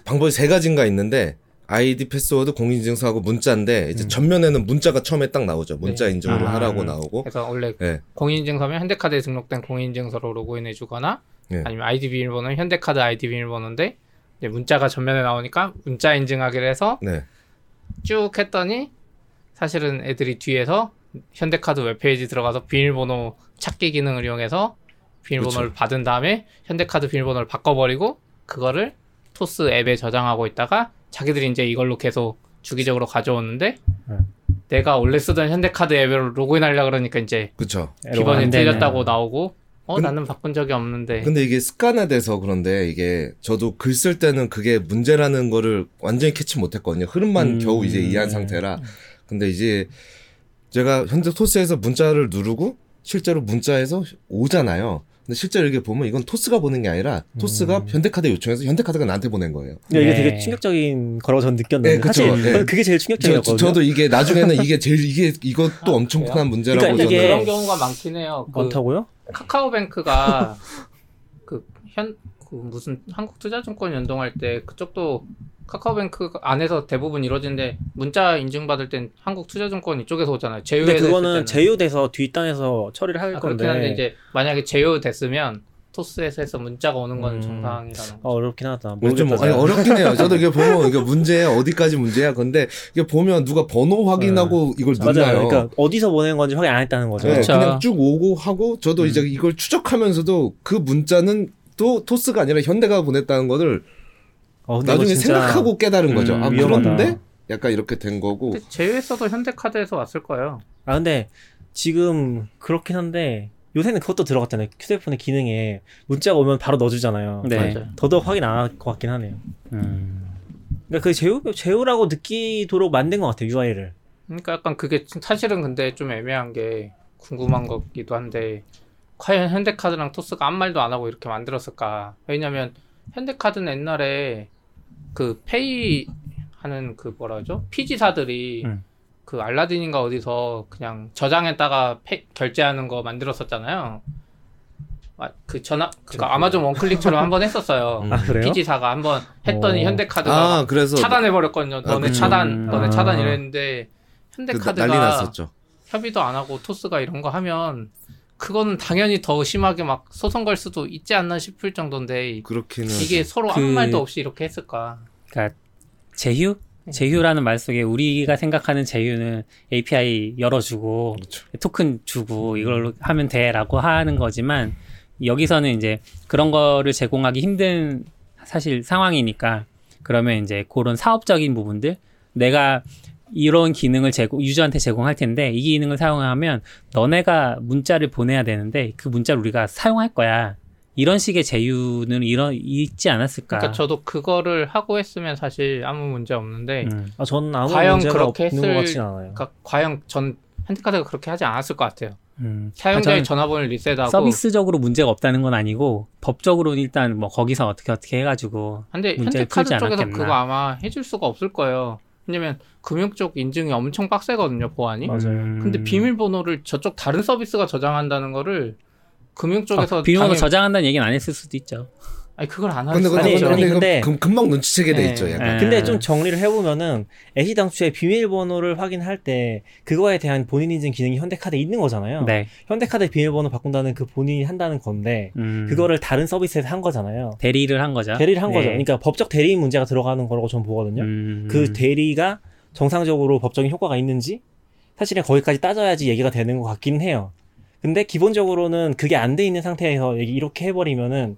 C: 방법이 세 가지인가 있는데 아이디 패스워드 공인인증서하고 문자인데 이제 음. 전면에는 문자가 처음에 딱 나오죠. 문자 네. 인증으로 아, 하라고 나오고.
B: 그래서 원래 네. 공인인증서면 현대카드에 등록된 공인인증서로 로그인해 주거나 네. 아니면 아이디 비밀번호는 현대카드 아이디 비밀번호인데 문자가 전면에 나오니까 문자 인증하기를 해서 네. 쭉 했더니 사실은 애들이 뒤에서 현대카드 웹페이지 들어가서 비밀번호 찾기 기능을 이용해서 비밀번호를 그쵸. 받은 다음에 현대카드 비밀번호를 바꿔버리고 그거를 토스 앱에 저장하고 있다가 자기들이 이제 이걸로 계속 주기적으로 가져오는데 네. 내가 원래 쓰던 현대카드 앱으로 로그인하려 그러니까 이제
C: 그쵸.
B: 비번이 틀렸다고 나오고 어 근, 나는 바꾼 적이 없는데.
C: 근데 이게 습관화돼서 그런데 이게 저도 글 쓸 때는 그게 문제라는 거를 완전히 캐치 못했거든요. 흐름만 음. 겨우 이제 이해한 상태라. 근데 이제 제가 현재 토스에서 문자를 누르고 실제로 문자에서 오잖아요. 근데 실제로 이렇게 보면 이건 토스가 보는 게 아니라 토스가 음. 현대카드 요청해서 현대카드가 나한테 보낸 거예요.
D: 네. 이게 되게 충격적인 거라고 저는 느꼈는데 네, 그쵸, 사실 네. 그게 제일 충격적이었거든요.
C: 저, 도 이게 나중에는 이게 제일 이게 이것도 아, 엄청 큰 문제라고
B: 그러니까 이게 그런 경우가 많긴 해요.
D: 그 많다고요?
B: 카카오뱅크가 [laughs] 그현그 무슨 한국투자증권 연동할 때 그쪽도 카카오뱅크 안에서 대부분 이루어지는데 문자 인증 받을 땐 한국투자증권 이쪽에서 오잖아요.
D: 제휴 그거는 제휴돼서 뒷단에서 처리를 할 아, 건데.
B: 그렇긴 한데 이제 만약에 제휴됐으면 토스에서 해서 문자가 오는 건 음. 정상이라는
D: 어, 어렵긴 하다.
C: 좀 뭐, 아니, 어렵긴 해요. 저도 이게 보면 [laughs] 이게 문제 어디까지 문제야. 근데 이게 보면 누가 번호 확인하고 네. 이걸. 맞아요.
D: 그러니까 어디서 보낸 건지 확인 안 했다는 거죠.
C: 네, 그냥 쭉 오고 하고 저도 음. 이제 이걸 추적하면서도 그 문자는 또 토스가 아니라 현대가 보냈다는 거를 어, 나중에 생각하고 깨달은 거죠. 음, 아 위험하다. 그런데 약간 이렇게 된 거고.
B: 제휴했어도 현대카드에서 왔을 거예요.
D: 아 근데 지금 그렇긴 한데 요새는 그것도 들어갔잖아요. 휴대폰의 기능에 문자가 오면 바로 넣어주잖아요. 네. 더더욱 확인 안 할 것 같긴 하네요. 음. 그러니까 그 제휴 제휴라고 느끼도록 만든 것 같아요 UI를.
B: 그러니까 약간 그게 사실은 근데 좀 애매한 게 궁금한 거기도 한데 과연 현대카드랑 토스가 아무 말도 안 하고 이렇게 만들었을까? 왜냐면 현대카드는 옛날에 그 페이 하는 그 뭐라 그러죠? 피지사들이 음. 그 알라딘인가 어디서 그냥 저장했다가 페, 결제하는 거 만들었었잖아요. 아, 그 전화 그 아마존 원클릭처럼 한 번 했었어요. [laughs] 음. 아, 피지사가 한 번 했더니 오. 현대카드가 아, 그래서 차단해 버렸거든요. 아, 너네 그 차단, 음. 너네 차단 이랬는데 현대카드가 그 협의도 안 하고 토스가 이런 거 하면 그거는 당연히 더 심하게 막 소송 걸 수도 있지 않나 싶을 정도인데 그렇기는 이게 서로 아무 그 말도 없이 이렇게 했을까?
A: 그러니까 제휴? 네. 제휴라는 말 속에 우리가 생각하는 제휴는 API 열어주고 그렇죠. 토큰 주고 이걸로 하면 돼라고 하는 거지만 여기서는 이제 그런 거를 제공하기 힘든 사실 상황이니까 그러면 이제 그런 사업적인 부분들 내가 이런 기능을 제공 유저한테 제공할 텐데 이 기능을 사용하면 너네가 문자를 보내야 되는데 그 문자를 우리가 사용할 거야. 이런 식의 제휴는 이런 있지 않았을까?
B: 그러니까 저도 그거를 하고 했으면 사실 아무 문제 없는데 음.
D: 아, 저는 아무 과연 문제가 그렇게 없는 했을, 것 같진 않아요.
B: 그러니까 과연 전 핸드카드가 그렇게 하지 않았을 것 같아요. 음. 사용자의 아, 전화번호를 리셋하고
A: 서비스적으로 문제가 없다는 건 아니고 법적으로는 일단 뭐 거기서 어떻게 어떻게 해가지고
B: 근데 현대카드 쪽에서 그거 아마 해줄 수가 없을 거예요. 왜냐면 금융 쪽 인증이 엄청 빡세거든요 보안이.
D: 맞아요.
B: 근데 비밀번호를 저쪽 다른 서비스가 저장한다는 거를 금융 쪽에서 아,
A: 비밀번호 당연... 저장한다는 얘기는 안 했을 수도 있죠.
B: 아니 그걸 안
C: 하는 근데,
B: 근데,
C: 아니, 근데 금, 금방 눈치채게 돼 네. 있죠. 약간.
D: 근데 좀 정리를 해보면은 애시 당초에 비밀번호를 확인할 때 그거에 대한 본인 인증 기능이 현대카드에 있는 거잖아요. 네. 현대카드 비밀번호 바꾼다는 그 본인이 한다는 건데 음. 그거를 다른 서비스에서 한 거잖아요.
A: 대리를 한 거죠.
D: 대리를 한 네. 거죠. 그러니까 법적 대리 문제가 들어가는 거라고 저는 보거든요. 음. 그 대리가 정상적으로 법적인 효과가 있는지 사실은 거기까지 따져야지 얘기가 되는 것 같긴 해요. 근데 기본적으로는 그게 안 돼 있는 상태에서 이렇게 해버리면은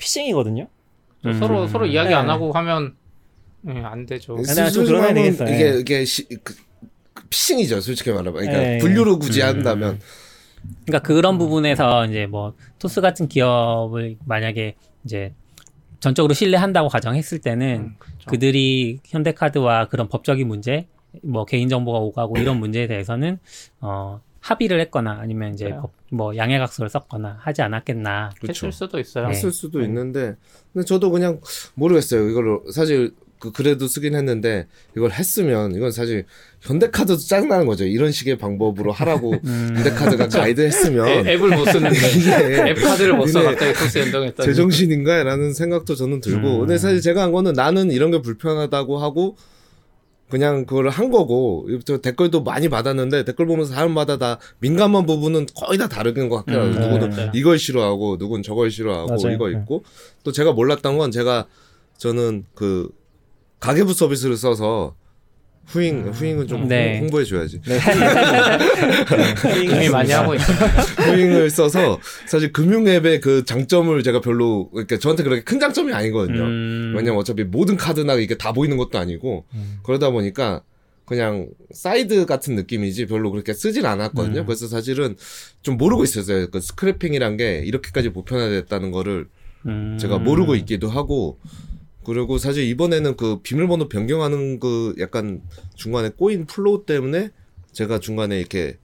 D: 피싱이거든요.
B: 음. 서로 서로 이야기 네. 안 하고 하면 네, 안 되죠.
D: 내가 좀 그러면 되겠어.
C: 이게 이게 시, 그, 그 피싱이죠, 솔직히 말하면. 그러니까 네. 분류를 굳이 음. 한다면.
A: 그러니까 그런 부분에서 이제 뭐 토스 같은 기업을 만약에 이제 전적으로 신뢰한다고 가정했을 때는 음, 그렇죠. 그들이 현대카드와 그런 법적인 문제, 뭐 개인정보가 오가고 이런 문제에 대해서는 어 합의를 했거나 아니면 이제 법, 뭐 양해각서를 썼거나 하지 않았겠나.
B: 했을 수도 있어요.
C: 네. 했을 수도 네. 있는데, 근데 저도 그냥 모르겠어요. 이거를 사실 그 그래도 쓰긴 했는데 이걸 했으면 이건 사실 현대카드도 짜증나는 거죠. 이런 식의 방법으로 하라고 [laughs] 음. 현대카드가 가이드 했으면
B: 애, 앱을 못 쓰는데 [laughs] 앱 카드를 못 써 갑자기 토스 연동했다.
C: 제정신인가라는 생각도 저는 들고 음. 근데 사실 제가 한 거는 나는 이런 게 불편하다고 하고 그냥 그걸 한 거고 댓글도 많이 받았는데 댓글 보면서 사람마다 다 민감한 부분은 거의 다 다른 것 같아요. 음, 누구는 네. 이걸 싫어하고 누구는 저걸 싫어하고 맞아요. 이거 네. 있고 또 제가 몰랐던 건 제가 저는 그 가계부 서비스를 써서 후잉 음. 후잉은 좀 네. 홍보해 줘야지. 네.
B: 후잉이 [laughs] 많이 하고 있어요.
C: 후잉을 써서 사실 금융 앱의 그 장점을 제가 별로 그러니까 저한테 그렇게 큰 장점이 아니거든요. 음. 왜냐면 어차피 모든 카드나 이게 다 보이는 것도 아니고 음. 그러다 보니까 그냥 사이드 같은 느낌이지 별로 그렇게 쓰진 않았거든요. 음. 그래서 사실은 좀 모르고 있었어요. 그 스크래핑이란 게 이렇게까지 보편화됐다는 거를 음. 제가 모르고 있기도 하고 그리고 사실 이번에는 그 비밀번호 변경하는 그 약간 중간에 꼬인 플로우 때문에 제가 중간에 이렇게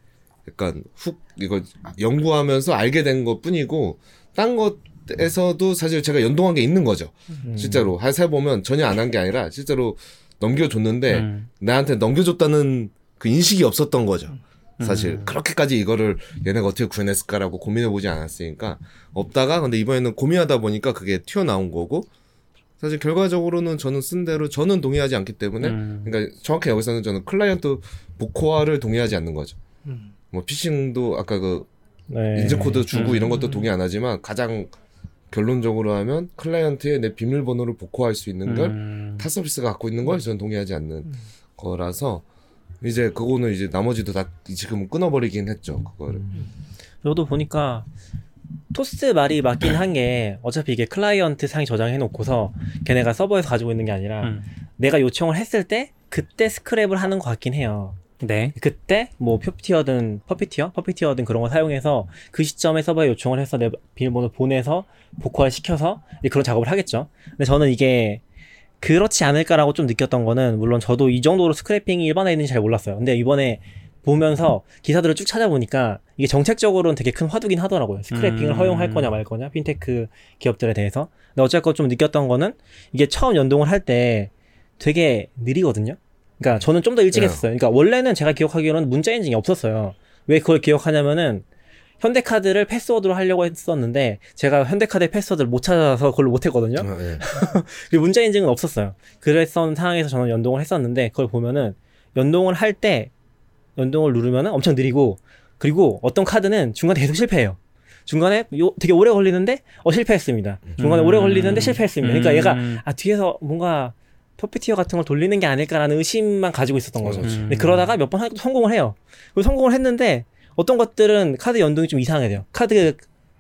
C: 약간 훅 이거 연구하면서 알게 된 것 뿐이고 딴 것에서도 사실 제가 연동한 게 있는 거죠. 음. 실제로 하나씩 보면 전혀 안 한 게 아니라 실제로 넘겨줬는데 음. 나한테 넘겨줬다는 그 인식이 없었던 거죠. 사실 음. 그렇게까지 이거를 얘네가 어떻게 구현했을까라고 고민해 보지 않았으니까 없다가 근데 이번에는 고민하다 보니까 그게 튀어나온 거고 사실 결과적으로는 저는 쓴 대로 저는 동의하지 않기 때문에 음. 그러니까 정확히 여기서는 저는 클라이언트 복호화를 동의하지 않는 거죠. 음. 뭐 피싱도 아까 그 네. 인증 코드 주고 음. 이런 것도 동의 안 하지만 가장 결론적으로 하면 클라이언트의 내 비밀번호를 복호할 수 있는 걸 타 음. 서비스가 갖고 있는 걸 저는 동의하지 않는 음. 거라서 이제 그거는 이제 나머지도 다 지금 끊어버리긴 했죠 그거를. 음.
D: 저도 보니까 토스 말이 맞긴 한 게 어차피 이게 클라이언트 상에 저장해 놓고서 걔네가 서버에서 가지고 있는 게 아니라 음. 내가 요청을 했을 때 그때 스크랩을 하는 것 같긴 해요. 네. 그때 뭐 Puppeteer든 Puppeteer, Puppeteer든 그런 거 사용해서 그 시점에 서버에 요청을 해서 내 비밀번호 보내서 복호를 시켜서 그런 작업을 하겠죠. 근데 저는 이게 그렇지 않을까라고 좀 느꼈던 거는 물론 저도 이 정도로 스크래핑이 일반화돼 있는지 잘 몰랐어요. 근데 이번에 보면서 기사들을 쭉 찾아보니까 이게 정책적으로는 되게 큰 화두긴 하더라고요. 스크래핑을 음. 허용할 거냐 말 거냐 핀테크 기업들에 대해서. 근데 어쨌건 좀 느꼈던 거는 이게 처음 연동을 할 때 되게 느리거든요. 그러니까 저는 좀 더 일찍 네. 했었어요. 그러니까 원래는 제가 기억하기로는 문자 인증이 없었어요. 왜 그걸 기억하냐면은 현대카드를 패스워드로 하려고 했었는데 제가 현대카드 패스워드를 못 찾아서 그걸 못 했거든요. 어, 네. [laughs] 문자 인증은 없었어요. 그랬던 상황에서 저는 연동을 했었는데 그걸 보면은 연동을 할 때 연동을 누르면 엄청 느리고 그리고 어떤 카드는 중간에 계속 실패해요. 중간에 요 되게 오래 걸리는데 어 실패했습니다. 중간에 음. 오래 걸리는데 실패했습니다. 그러니까 음. 얘가 아 뒤에서 뭔가 퍼피티어 같은 걸 돌리는 게 아닐까라는 의심만 가지고 있었던 거죠. 음. 근데 그러다가 몇 번 성공을 해요. 그리고 성공을 했는데 어떤 것들은 카드 연동이 좀 이상하게 돼요. 카드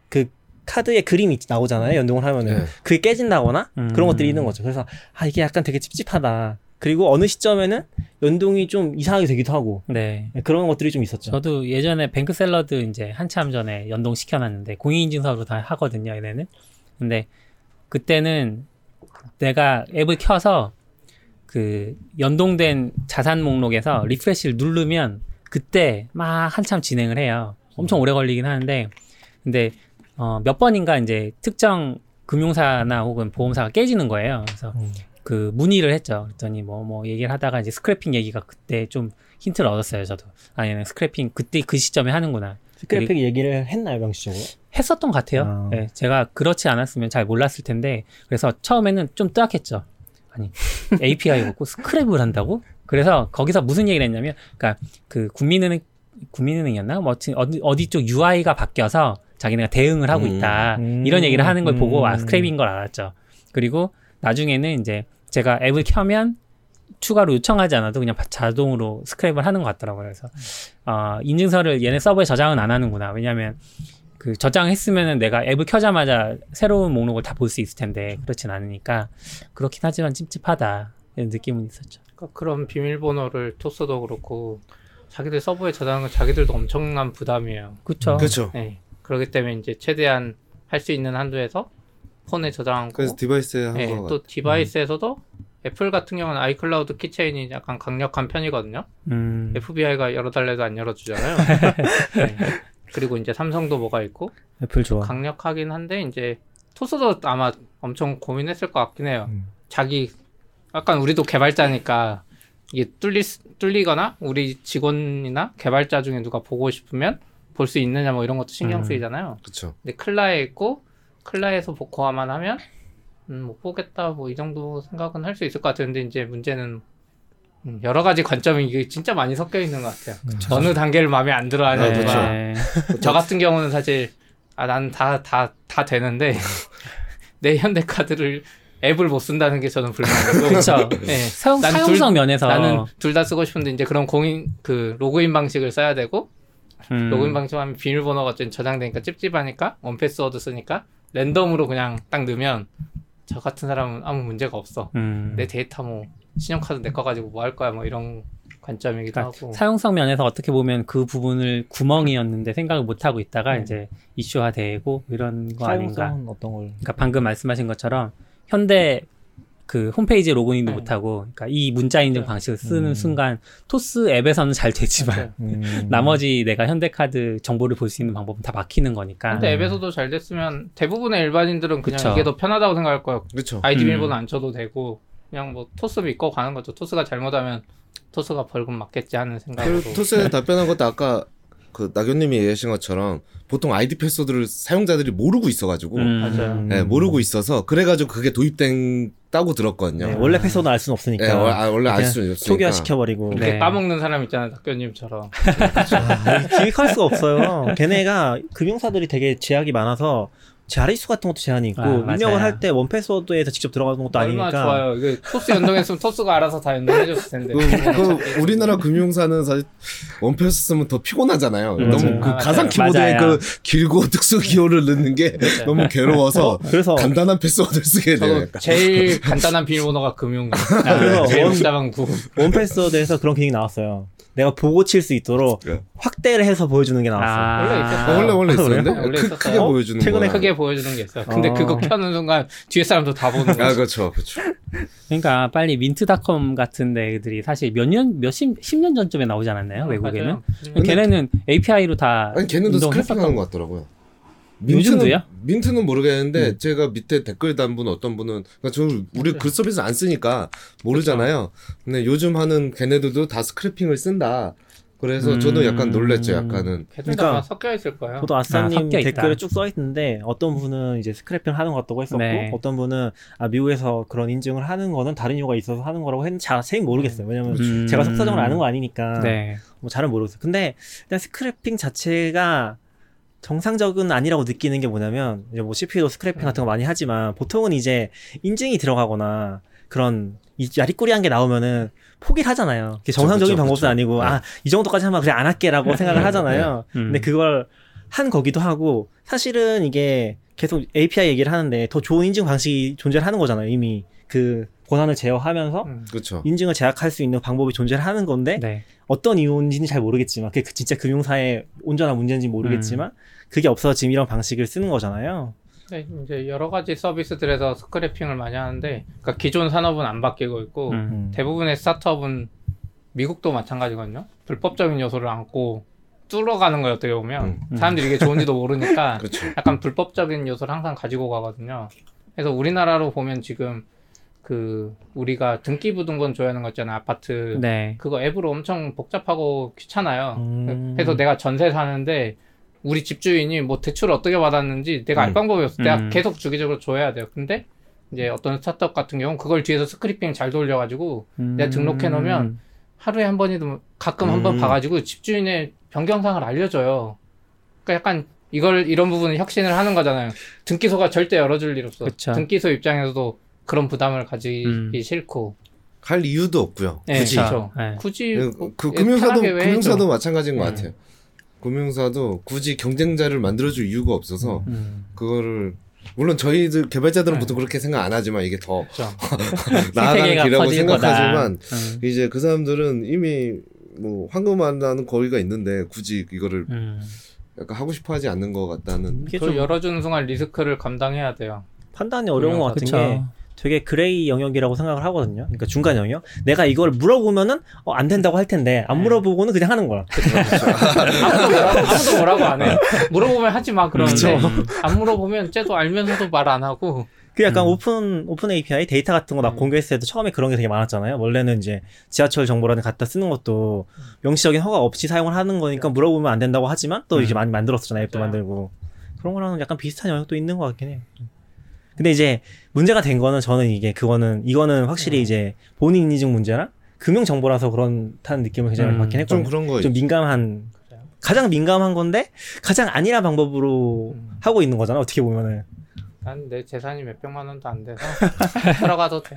D: 그 카드에 그림이 나오잖아요. 연동을 하면은 네. 그게 깨진다거나 음. 그런 것들이 있는 거죠. 그래서 아 이게 약간 되게 찝찝하다. 그리고 어느 시점에는 연동이 좀 이상하게 되기도 하고 네. 네 그런 것들이 좀 있었죠.
A: 저도 예전에 뱅크 샐러드 이제 한참 전에 연동 시켜놨는데 공인인증서로 다 하거든요, 얘네는. 근데 그때는 내가 앱을 켜서 그 연동된 자산 목록에서 refresh를 누르면 그때 막 한참 진행을 해요. 엄청 오래 걸리긴 하는데 근데 어, 몇 번인가 이제 특정 금융사나 혹은 보험사가 깨지는 거예요. 그래서 음. 그 문의를 했죠. 그랬더니 뭐, 뭐 얘기를 하다가 이제 스크래핑 얘기가 그때 좀 힌트를 얻었어요, 저도. 아니, 스크래핑 그때 그 시점에 하는구나.
D: 스크래핑 얘기를 했나요, 명시적으로?
A: 했었던 것 같아요. 아. 네, 제가 그렇지 않았으면 잘 몰랐을 텐데 그래서 처음에는 좀 뜨악했죠. 아니 API 갖고 스크랩을 한다고? 그래서 거기서 무슨 얘기를 했냐면, 그러니까 그 국민은행 국민은행이었나? 뭐 어디 어디 쪽 UI가 바뀌어서 자기네가 대응을 하고 음. 있다 음. 이런 얘기를 하는 걸 음. 보고 아 스크랩인 걸 알았죠. 그리고 나중에는 이제 제가 앱을 켜면 추가로 요청하지 않아도 그냥 자동으로 스크랩을 하는 것 같더라고요. 그래서 어, 인증서를 얘네 서버에 저장은 안 하는구나. 왜냐하면 그 저장했으면은 내가 앱을 켜자마자 새로운 목록을 다 볼 수 있을 텐데 그렇진 않으니까 그렇긴 하지만 찝찝하다 이런 느낌은 있었죠.
B: 그러니까 그런 비밀번호를 토스도 그렇고 자기들 서버에 저장은 자기들도 엄청난 부담이에요.
A: 그렇죠.
C: 그렇죠.
B: 네. 그렇기 때문에 이제 최대한 할 수 있는 한도에서 폰에 저장하고
C: 그래서 디바이스에
B: 네, 또 디바이스에서도 음. 애플 같은 경우는 iCloud Keychain이 약간 강력한 편이거든요. 음. FBI가 열어달래도 안 열어주잖아요. [laughs] 네. 그리고 이제 삼성도 뭐가 있고
D: 애플 좋아.
B: 강력하긴 한데 이제 토스도 아마 엄청 고민했을 것 같긴 해요. 음. 자기 약간 우리도 개발자니까 이게 뚫리 뚫리거나 우리 직원이나 개발자 중에 누가 보고 싶으면 볼 수 있느냐 뭐 이런 것도 신경 음. 쓰이잖아요.
C: 그렇죠.
B: 근데 클라에 있고 클라에서 복호화만 하면 음, 못 보겠다 뭐 이 정도 생각은 할 수 있을 것 같은데 이제 문제는 음, 여러 가지 관점이 이게 진짜 많이 섞여 있는 것 같아요. 그쵸. 어느 단계를 마음에 안 들어 하냐. 네. 저 같은 경우는 사실 아 난 다 다 다 되는데 [laughs] 내 현대 카드를 앱을 못 쓴다는 게 저는 불만이고.
A: 그렇죠. 네. 사용, 사용성 둘, 면에서
B: 나는 둘 다 쓰고 싶은데 이제 그런 공인 그 로그인 방식을 써야 되고 음. 로그인 방식하면 비밀번호가 좀 저장되니까 찝찝하니까 1Password 쓰니까 랜덤으로 그냥 딱 넣으면 저 같은 사람은 아무 문제가 없어. 음. 내 데이터 뭐 신용카드 내 거 가지고 뭐 할 거야 뭐 이런 관점이기도 그러니까 하고
A: 사용성 면에서 어떻게 보면 그 부분을 구멍이었는데 생각을 못 하고 있다가 음. 이제 이슈화되고 이런 거 아닌가.
D: 어떤 걸?
A: 그러니까 방금 말씀하신 것처럼 현대 그 홈페이지 로그인도 네. 못하고 그러니까 이 문자 인증 네. 방식을 쓰는 음. 순간 토스 앱에서는 잘 되지만 음. [laughs] 나머지 내가 현대카드 정보를 볼 수 있는 방법은 다 막히는 거니까
B: 근데 앱에서도 잘 됐으면 대부분의 일반인들은 그냥 그쵸. 이게 더 편하다고 생각할 거예요
C: 그쵸.
B: 아이디 음. 비밀번호 안 쳐도 되고 그냥 뭐 토스 믿고 가는 거죠 토스가 잘못하면 토스가 벌금 맞겠지 하는 생각으로
C: 토스에 답변한 것도 아까 그 낙연님이 얘기하신 것처럼 보통 아이디 패스워드를 사용자들이 모르고 있어가지고
B: 음.
C: 네, 모르고 있어서 그래가지고 그게 도입된 다고 들었거든요.
D: 네, 원래 패스워드 알 수는 없으니까. 네,
C: 아, 원래 알 수는 없으니까.
D: 초기화 시켜버리고.
B: 네. 까먹는 사람 있잖아요, 낙연님처럼.
D: 아, 기억할 수가 없어요. 걔네가 금융사들이 되게 제약이 많아서 자릿수 같은 것도 제한이 있고 아, 입력을 할 때 1Password에서 직접 들어가는 것도 아니니까
B: 좋아요. 이게 토스 연동했으면 토스가 알아서 다 연동해줬을 텐데.
C: 그, 그 [laughs] 우리나라 금융사는 사실 1Pass 쓰면 더 피곤하잖아요. 음, 너무 그 아, 가상 키보드에 맞아요. 그 길고 특수 기호를 넣는 게 너무 괴로워서 어, 그래서 간단한 패스워드를 쓰게 돼요.
B: 제일 [laughs] 간단한 비밀번호가 금융. 아, 그래서 원,
D: 1Password에서 그런 기능이 나왔어요. 내가 보고 칠 수 있도록 네. 확대를 해서 보여주는 게 나왔어. 아~
B: 원래 있었어.
C: 원래 원래 있었는데
B: 원래 있었어요.
C: 크게 보여주는
B: 최근에 거야. 크게 보여주는 게 있어. 근데 어. 그거 켜는 순간 뒤에 사람도 다 보는 거야.
C: 아 그렇죠, 그렇죠.
A: 그러니까 빨리 민트닷컴 같은 데들이 사실 몇 년, 몇십, 십 년 전쯤에 나오지 않았나요? 어, 외국에는? 걔네는 API로 다
C: 아니 걔네도 스크래핑하는 것 같더라고요.
A: 민트는,
C: 민트는 모르겠는데 음. 제가 밑에 댓글 단 분 어떤 분은 그러니까 저 우리 글 서비스 안 쓰니까 모르잖아요. 그쵸. 근데 요즘 하는 걔네들도 다 스크래핑을 쓴다. 그래서 음... 저도 약간 놀랬죠, 약간은.
B: 그러니까 섞여 있을 거예요.
D: 저도 아싸님 아, 댓글에 쭉 써 있는데 어떤 분은 이제 스크래핑 하는 것 같다고 했었고 네. 어떤 분은 아 미국에서 그런 인증을 하는 거는 다른 이유가 있어서 하는 거라고 했는데 자세히 모르겠어요. 왜냐면 음... 제가 속사정을 아는 거 아니니까 네. 뭐 잘은 모르겠어요. 근데 일단 스크래핑 자체가 정상적은 아니라고 느끼는 게 뭐냐면 이제 뭐 CPU 스크래핑 같은 거 많이 하지만 보통은 이제 인증이 들어가거나 그런 이 야리꾸리한 게 나오면은 포기를 하잖아요. 그게 정상적인 그쵸, 방법은 그쵸. 아니고 네. 아이 정도까지 하면 그래 안 할게라고 네. 생각을 네. 하잖아요. 네. 음. 근데 그걸 한 거기도 하고 사실은 이게 계속 API 얘기를 하는데 더 좋은 인증 방식이 존재를 하는 거잖아요. 이미 그 권한을 제어하면서 음. 인증을 제약할 수 있는 방법이 존재를 하는 건데 네. 어떤 이유인지는 잘 모르겠지만 그게 진짜 금융사의 온전한 문제인지 모르겠지만 음. 그게 없어서 지금 이런 방식을 쓰는 거잖아요.
B: 네, 이제 여러 가지 서비스들에서 스크래핑을 많이 하는데, 그러니까 기존 산업은 안 바뀌고 있고, 음. 음. 대부분의 스타트업은 미국도 마찬가지거든요. 불법적인 요소를 안고 뚫어가는 거예요, 어떻게 보면. 음. 음. 사람들이 이게 좋은지도 모르니까, [laughs] 그렇죠. 약간 불법적인 요소를 항상 가지고 가거든요. 그래서 우리나라로 보면 지금, 그, 우리가 등기 부등본 줘야 하는 거 있잖아요, 아파트. 네. 그거 앱으로 엄청 복잡하고 귀찮아요. 음. 그래서 내가 전세 사는데, 우리 집주인이 뭐 대출을 어떻게 받았는지 내가 알 음. 방법이 없어. 내가 음. 계속 주기적으로 줘야 돼요. 근데 이제 어떤 스타트업 같은 경우는 그걸 뒤에서 스크립핑 잘 돌려가지고 음. 내가 등록해 놓으면 하루에 한 번이든 가끔 음. 한번 봐가지고 집주인의 변경사항을 알려줘요. 그러니까 약간 이걸 이런 부분은 혁신을 하는 거잖아요. 등기소가 절대 열어줄 일 없어. 그쵸. 등기소 입장에서도 그런 부담을 가지기 음. 싫고.
C: 갈 이유도 없고요.
B: 네, 굳이. 그렇죠. 네. 굳이
C: 그, 그, 그 금융사도 금융사도 마찬가지인 것 네. 같아요. 금융사도 굳이 경쟁자를 만들어줄 이유가 없어서 음. 그거를 물론 저희들 개발자들은 네. 보통 그렇게 생각 안 하지만 이게 더 그렇죠. [laughs] [laughs] 나아가는 길이라고 생각하지만 음. 이제 그 사람들은 이미 뭐 황금알 낳는 거위가 있는데 굳이 이거를 음. 약간 하고 싶어 하지 않는 것 같다는.
B: 그걸 열어주는 순간 리스크를 감당해야 돼요.
D: 판단이 어려운 것 같은 그쵸. 게 되게 gray 영역이라고 생각을 하거든요. 그러니까 중간 영역. 내가 이걸 물어보면은 어, 안 된다고 할 텐데 안 네. 물어보고는 그냥 하는 거야. [laughs]
B: 아무도, [laughs] 뭐라고, 아무도 뭐라고 안 해. 물어보면 하지 마 그러는데 안 물어보면 쟤도 알면서도 말 안 하고.
D: 그 약간 음. open open API 데이터 같은 거막 음. 공개했을 때도 처음에 그런 게 되게 많았잖아요. 원래는 이제 지하철 정보라든 갖다 쓰는 것도 명시적인 허가 없이 사용을 하는 거니까 물어보면 안 된다고 하지만 또 음. 이제 많이 만들었었잖아요. 앱도 만들고 그런 거랑은 약간 비슷한 영역도 있는 것 같긴 해 요. 근데 이제 문제가 된 거는 저는 이게 그거는 이거는 확실히 음. 이제 본인 인증 문제랑 금융 정보라서 그렇다는 느낌을 굉장히 음, 받긴 했거든요. 좀 그런 거좀 민감한 가장 민감한 건데 가장 아니란 방법으로 음. 하고 있는 거잖아. 어떻게 보면은.
B: 난 내 재산이 몇 백만 원도 안 돼서 [laughs] 들어가도 돼.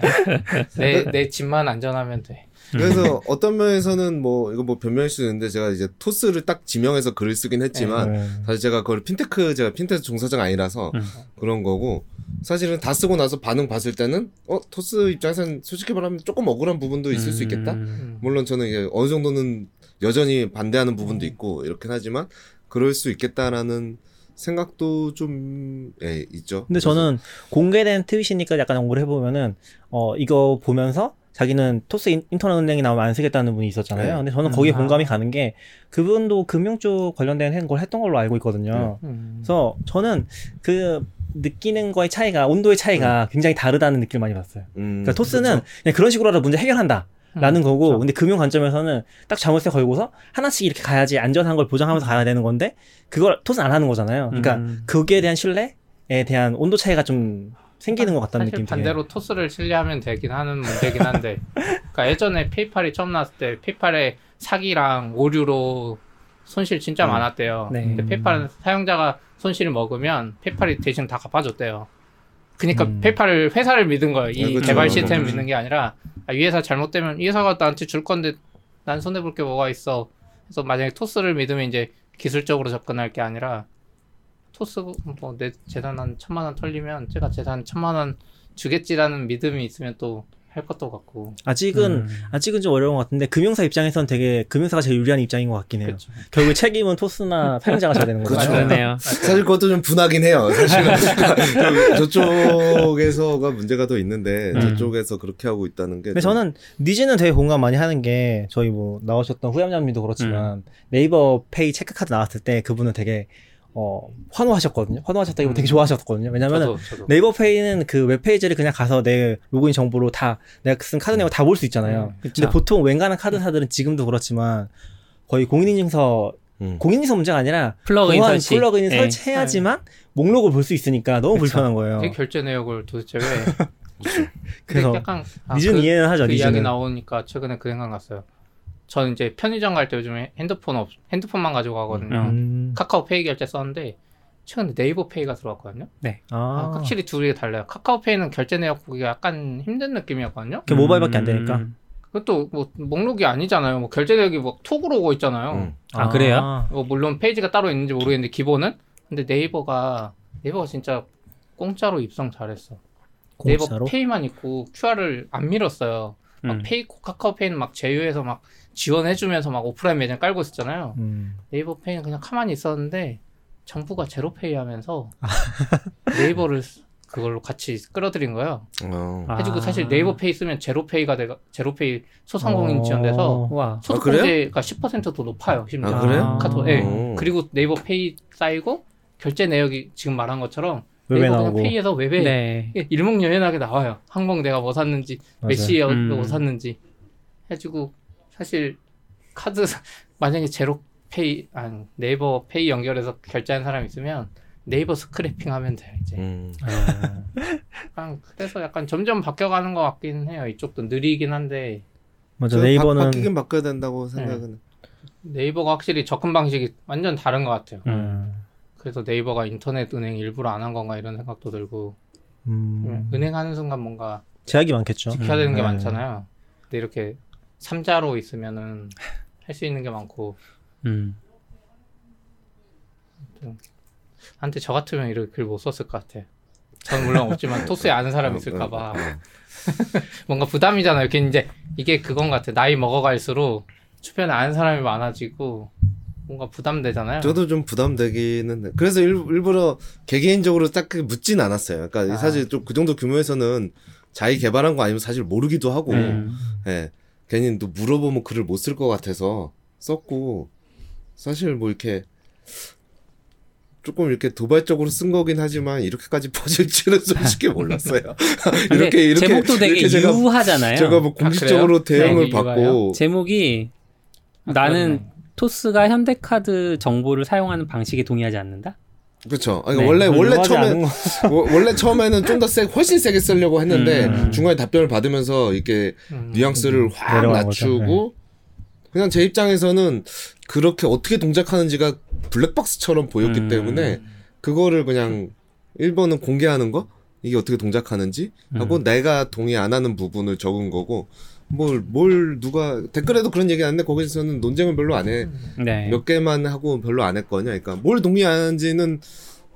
B: 내 내 집만 안전하면 돼.
C: 그래서 음. 어떤 면에서는 뭐 이거 뭐 변명일 수 있는데 제가 이제 토스를 딱 지명해서 글을 쓰긴 했지만 네. 사실 제가 그걸 핀테크 제가 핀테크 종사자가 아니라서 음. 그런 거고 사실은 다 쓰고 나서 반응 봤을 때는 어 토스 입장에서는 솔직히 말하면 조금 억울한 부분도 있을 음. 수 있겠다. 음. 물론 저는 이제 어느 정도는 여전히 반대하는 부분도 음. 있고 이렇긴 하지만 그럴 수 있겠다라는 생각도 좀 예, 있죠.
D: 근데 저는 공개된 트윗이니까 약간 연구를 해보면은 어 이거 보면서 자기는 토스 인 터넷 은행이 나오면 안 쓰겠다는 분이 있었잖아요. 네. 근데 저는 거기에 음. 공감이 가는 게 그분도 금융 쪽 관련된 걸 했던 걸로 알고 있거든요. 네. 음. 그래서 저는 그 느끼는 거의 차이가 온도의 차이가 음. 굉장히 다르다는 느낌을 많이 받았어요. 음, 그러니까 토스는 그렇죠. 그냥 그런 식으로라도 문제 해결한다. 라는 음, 거고, 그렇죠. 근데 금융 관점에서는 딱 자물쇠 걸고서 하나씩 이렇게 가야지 안전한 걸 보장하면서 가야 되는 건데, 그걸 토스는 안 하는 거잖아요. 그러니까 음. 거기에 대한 신뢰에 대한 온도 차이가 좀 생기는 것 같다는 느낌이
B: 반대로 토스를 신뢰하면 되긴 하는 문제긴 한데 [laughs] 그러니까 예전에 PayPal이 처음 나왔을 때 PayPal의 사기랑 오류로 손실 진짜 음. 많았대요. 네. 근데 PayPal은 사용자가 손실을 먹으면 PayPal이 대신 다 갚아줬대요. 그러니까 음. PayPal을 회사를 믿은 거예요. 이 네, 그렇죠. 개발 시스템을 믿는 게 아니라 아, 이 회사 잘못되면 이 회사가 나한테 줄 건데 난 손해 볼 게 뭐가 있어. 그래서 만약에 토스를 믿으면 이제 기술적으로 접근할 게 아니라 토스 뭐 내 재산 한 천만 원 털리면 제가 재산 천만 원 주겠지라는 믿음이 있으면 또 할 것도 같고
D: 아직은 음. 아직은 좀 어려운 것 같은데 금융사 입장에선 되게 금융사가 제일 유리한 입장인 것 같긴 해요. 그쵸. 결국 책임은 토스나 사용자가 져야 되는 거죠.
C: 그렇네요. 사실 그것도 좀 분하긴 해요. 사실은 [laughs] 저쪽에서가 문제가 더 있는데 음. 저쪽에서 그렇게 하고 있다는 게.
D: 근데 좀... 저는 needs는 되게 공감 많이 하는 게 저희 뭐 나오셨던 후얌얌님도 그렇지만 음. 네이버 페이 체크카드 나왔을 때 그분은 되게 어, 환호하셨거든요. 환호하셨다기보다 음. 되게 좋아하셨거든요. 왜냐면 네이버 페이는 그 웹페이지를 그냥 가서 내 로그인 정보로 다 내가 쓴 카드 내역 다 볼 수 있잖아요. 음, 근데 보통 웬간한 카드사들은 지금도 그렇지만 거의 공인인증서 음. 공인인증서 문제가 아니라
A: 플러그인 설치
D: 플러그인 네. 설치해야지만 네. 목록을 볼 수 있으니까 너무 그쵸. 불편한 거예요.
B: 결제 내역을 도대체 왜? [laughs]
D: 그래서 약간 아, 니즈는 그, 이해는 하죠.
B: 그. 이야기 나오니까 최근에 그 생각 났어요. 저는 이제 편의점 갈 때 요즘에 핸드폰 없 핸드폰만 가지고 가거든요. 음. 카카오페이 결제 썼는데 최근에 네이버 페이가 들어왔거든요. 네. 아. 아, 확실히 둘이 달라요. 카카오페이는 결제 내역 보기가 약간 힘든 느낌이었거든요.
D: 그 모바일밖에 안 되니까. 음.
B: 그것도 뭐 목록이 아니잖아요. 뭐 결제 내역이 뭐 톡으로 오고 있잖아요. 음.
A: 아, 아, 그래요?
B: 뭐 물론 페이지가 따로 있는지 모르겠는데 기본은 근데 네이버가 네이버가 진짜 공짜로 입성 잘했어. 공짜로? 네이버 페이만 있고 QR을 안 밀었어요. 막 음. 페이 카카오페이는 막 제휴해서 막 지원해주면서 막 오프라인 매장 깔고 있었잖아요. 음. 네이버 페이는 그냥 가만히 있었는데 정부가 제로페이 하면서 [laughs] 네이버를 그걸로 같이 끌어들인 거예요. 어. 해주고 사실 아. 네이버 페이 쓰면 제로페이가 돼 제로페이 소상공인 어. 지원돼서 와. 소득 공제가 아, 10%더 높아요. 심지어. 아, 그래요? 카톡. 예. 네. 그리고 네이버 페이 쌓이고 결제 내역이 지금 말한 것처럼 네이버 나오고. 페이에서 웹에 네. 일목요연하게 나와요. 항공 내가 뭐 샀는지, 몇 시에 음. 뭐 샀는지 해주고 사실 카드 [laughs] 만약에 제로 페이 아 네이버 페이 연결해서 결제한 사람 있으면 네이버 scraping 하면 돼 이제. 음. 아. 그래서 약간 점점 바뀌어가는 것 같긴 해요. 이쪽도 느리긴 한데.
C: 맞아 네이버는 바, 뀌긴 바뀌어야 된다고 생각은. 네.
B: 네이버가 확실히 접근 방식이 완전 다른 것 같아요. 음. 그래서 네이버가 인터넷 은행 일부러 안 한 건가 이런 생각도 들고. 음. 은행 하는 순간 뭔가
D: 제약이 많겠죠.
B: 지켜야 되는 게 네. 많잖아요. 근데 이렇게 삼자로 있으면은 할 수 있는 게 많고. 음. 한테 저 같으면 이렇게 글 못 썼을 것 같아. 전 물론 없지만 토스에 아는 사람 이 있을까봐 [laughs] 뭔가 부담이잖아요. 이렇게 이제 이게 그건 같아. 나이 먹어갈수록 주변에 아는 사람이 많아지고 뭔가 부담되잖아요.
C: 저도 좀 부담되기는 그래서 일, 부러 개개인적으로 딱 묻진 않았어요. 그러니까 아. 사실 좀 그 정도 규모에서는 자기 개발한 거 아니면 사실 모르기도 하고, 음. 예. 괜히 또 물어보면 글을 못 쓸 것 같아서 썼고, 사실 뭐 이렇게 조금 이렇게 도발적으로 쓴 거긴 하지만 이렇게까지 [laughs] 퍼질 줄은 솔직히 몰랐어요. [laughs]
A: 이렇게 이렇게 제목도 되게 이렇게 유하잖아요.
C: 제가 뭐 공식적으로 아, 대응을 네, 받고
A: 제목이 아, 나는 토스가 현대카드 정보를 사용하는 방식에 동의하지 않는다.
C: 그렇죠. 아니, 네, 원래 원래 처음에 [laughs] 원래 처음에는 좀 더 세, 훨씬 세게 쓰려고 했는데 음. 중간에 답변을 받으면서 이렇게 음. 뉘앙스를 음. 확 낮추고 네. 그냥 제 입장에서는 그렇게 어떻게 동작하는지가 블랙박스처럼 보였기 음. 때문에 그거를 그냥 1번은 공개하는 거 이게 어떻게 동작하는지 하고 음. 내가 동의 안 하는 부분을 적은 거고 뭘, 뭘 누가, 댓글에도 그런 얘기 안 했는데 거기서는 논쟁을 별로 안 해. 네. 몇 개만 하고 별로 안 했거든요. 그러니까 뭘 동의하는지는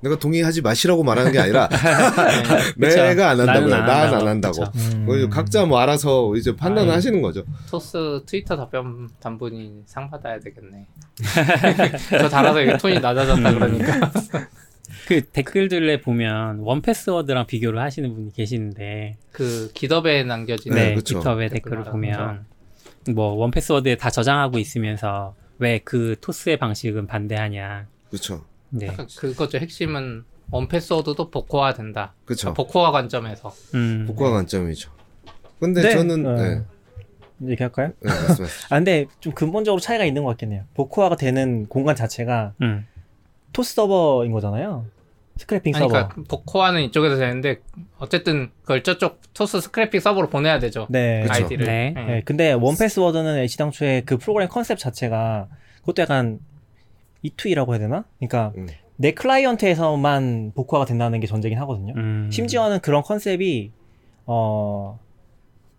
C: 내가 동의하지 마시라고 말하는 게 아니라 [laughs] [laughs] 네. 내가 안 한다고요. 나는 안 한다고. 음. 각자 뭐 알아서 이제 판단을 아유. 하시는 거죠.
B: 토스 트위터 답변 단분이 상 받아야 되겠네. [laughs] 저 달아서 이게 톤이 낮아졌다 음. 그러니까.
A: 그 댓글들에 보면 원패스워드랑 비교를 하시는 분이 계시는데
B: 그 기덥에 남겨진
A: 네, 네 기덥의 댓글을 보면 뭐 원패스워드에 다 저장하고 있으면서 왜 그 토스의 방식은 반대하냐.
C: 그렇죠.
B: 네. 약간 그거죠. 핵심은 원패스워드도 복호화 된다. 그렇죠. 그러니까 복호화 관점에서.
C: 음. 복호화 네. 관점이죠. 근데 네. 저는 어. 네.
D: 얘기할까요? 네, 아 근데 좀 근본적으로 차이가 있는 것 같긴 해요. 복호화가 되는 공간 자체가 음. 토스 서버인 거잖아요. scraping 서버. 그러니까
B: 복호화는 이쪽에서 되는데 어쨌든 그걸 저쪽 토스 scraping 서버로 보내야 되죠. 네. 아이디를.
D: 네. 네. 네. 근데 1Password는 애당초에 그 프로그램 컨셉 자체가 그것도 약간 E2E라고 해야 되나? 그러니까 음. 내 클라이언트에서만 복호화가 된다는 게 전제긴 하거든요. 음. 심지어는 그런 concept이 어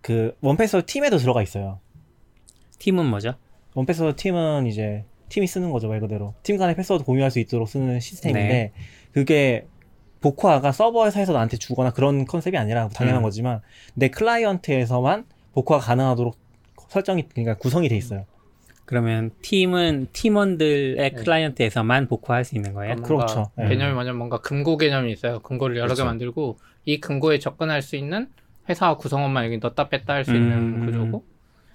D: 그 1Password 팀에도 들어가 있어요.
A: 팀은 뭐죠?
D: 1Password 팀은 이제 팀이 쓰는 거죠 말 그대로 팀 간의 패스워드 공유할 수 있도록 쓰는 시스템인데 네. 그게 복호화가 서버에서 해서 나한테 주거나 그런 concept이 아니라 당연한 음. 거지만 내 클라이언트에서만 복호화가 가능하도록 설정이 그러니까 구성이 돼 있어요.
A: 그러면 팀은 팀원들의 네. 클라이언트에서만 복호화할 수 있는 거예요?
D: 그렇죠.
B: 네. 개념이 뭐냐면 뭔가 금고 개념이 있어요. 금고를 여러 그렇죠. 개 만들고 이 금고에 접근할 수 있는 회사 구성원만 여기 넣다 뺐다 할 수 있는 음. 구조고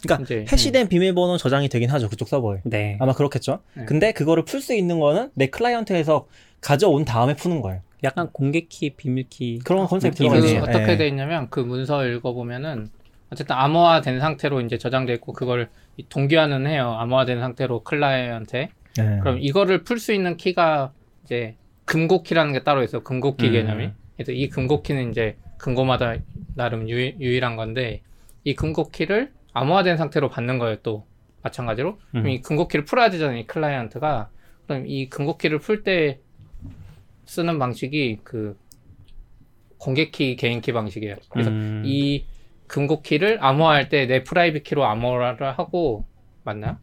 D: 그러니까 이제, hash된 음. 비밀번호 저장이 되긴 하죠 그쪽 서버에. 네. 아마 그렇겠죠. 네. 근데 그거를 풀 수 있는 거는 내 클라이언트에서 가져온 다음에 푸는 거예요.
A: 약간 공개키, 비밀키
D: 그런 컨셉 들어가 있네요.
B: 어떻게 네. 돼 있냐면 그 문서 읽어보면은 어쨌든 암호화된 상태로 이제 저장돼 있고 그걸 동기화는 해요. 암호화된 상태로 클라이언트에. 네. 그럼 이거를 풀 수 있는 키가 이제 금고키라는 게 따로 있어. 금고키 음. 개념이. 그래서 이 금고키는 이제 금고마다 나름 유, 유일한 건데 이 금고키를 암호화된 상태로 받는 거예요 또 마찬가지로 음. 그럼 이 금고키를 풀어야 되잖아요 이 클라이언트가 그럼 이 금고키를 풀 때 쓰는 방식이 그 공개키 개인키 방식이에요 그래서 음. 이 금고키를 암호화할 때 내 private key로 암호화를 하고 맞나요?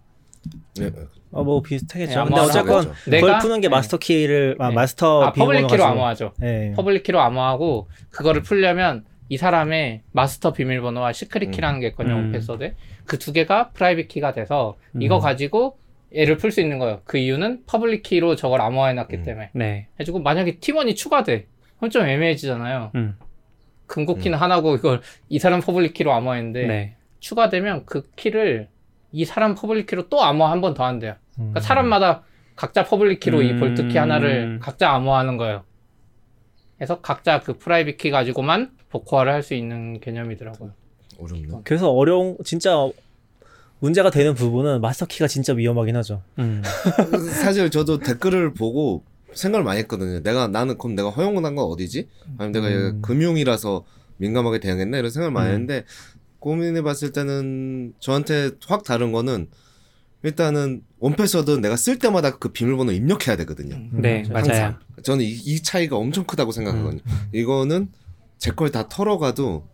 D: 네. 어, 뭐 비슷하겠죠. 네, 근데 어쨌건 그걸 푸는 게 네. 마스터 키를 아, 네. 마스터
B: 아, public key로 암호화죠. 네. public key로 암호화하고 그거를 풀려면 이 사람의 마스터 비밀번호와 secret key라는 게 있거든요, 음. 패스워드에. 그 두 개가 private key가 돼서 음. 이거 가지고 얘를 풀 수 있는 거예요. 그 이유는 public key로 저걸 암호화해 놨기 음. 때문에. 네. 해주고 만약에 팀원이 추가돼. 그럼 좀 애매해지잖아요. 음. 금고키는 음. 하나고 이걸 이 사람 public key로 암호했는데 네. 추가되면 그 키를 이 사람 public key로 또 암호 한 번 더 한대요. 그러니까 음. 사람마다 각자 public key로 이 vault key 하나를 각자 암호하는 거예요. 그래서 각자 그 private key 가지고만 복호화를 할 수 있는 개념이더라고요.
C: 어렵네.
D: 그래서 어려운 진짜 문제가 되는 부분은 마스터키가 진짜 위험하긴 하죠. 음. [laughs]
C: 사실 저도 댓글을 보고 생각을 많이 했거든요. 내가 나는 그럼 내가 허용한 건 어디지? 아니면 내가 음. 금융이라서 민감하게 대응했나 이런 생각을 많이 음. 했는데 고민해 봤을 때는 저한테 확 다른 거는 일단은 원패스워드 내가 쓸 때마다 그 비밀번호 입력해야 되거든요.
A: 음. 네, 항상. 맞아요.
C: 저는 이, 이, 차이가 엄청 크다고 생각하거든요. 음. 이거는 제 걸 다 털어가도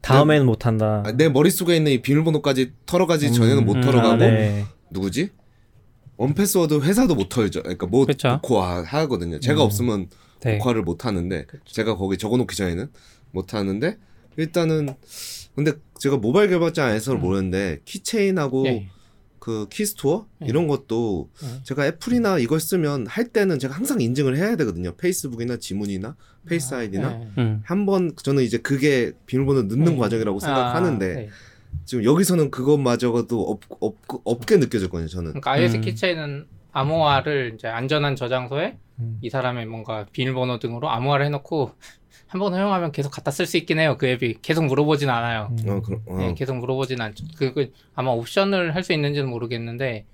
D: 다음에는 못 한다.
C: 내 머릿속에 있는 이 비밀번호까지 털어가지 음, 전에는 못 음, 털어가고 아, 네. 누구지? 1Password 회사도 못 털죠. 그러니까 못 그쵸? 복호화 하거든요. 제가 음. 없으면 네. 복호화를 못 하는데 그쵸. 제가 거기 적어놓기 전에는 못 하는데 일단은 근데 제가 모바일 개발자에서 음. 모르는데 keychain하고 예. 그 keystore 예. 이런 것도 예. 제가 애플이나 이걸 쓰면 할 때는 제가 항상 인증을 해야 되거든요. Face ID나 지문이나 Face ID나 아, 네. 음. 한번 저는 이제 그게 비밀번호 넣는 네. 과정이라고 생각하는데 아, 네. 지금 여기서는 그것마저도 없, 없, 없게 느껴졌거든요. 저는.
B: 그러니까 iOS 음. keychain은 암호화를 이제 안전한 저장소에 음. 이 사람의 뭔가 비밀번호 등으로 암호화를 해놓고 한 번 허용하면 계속 갖다 쓸 수 있긴 해요. 그 앱이 계속 물어보진 않아요. 음. 어, 그럼, 어. 네, 계속 물어보진 않죠. 그, 그 아마 옵션을 할 수 있는지는 모르겠는데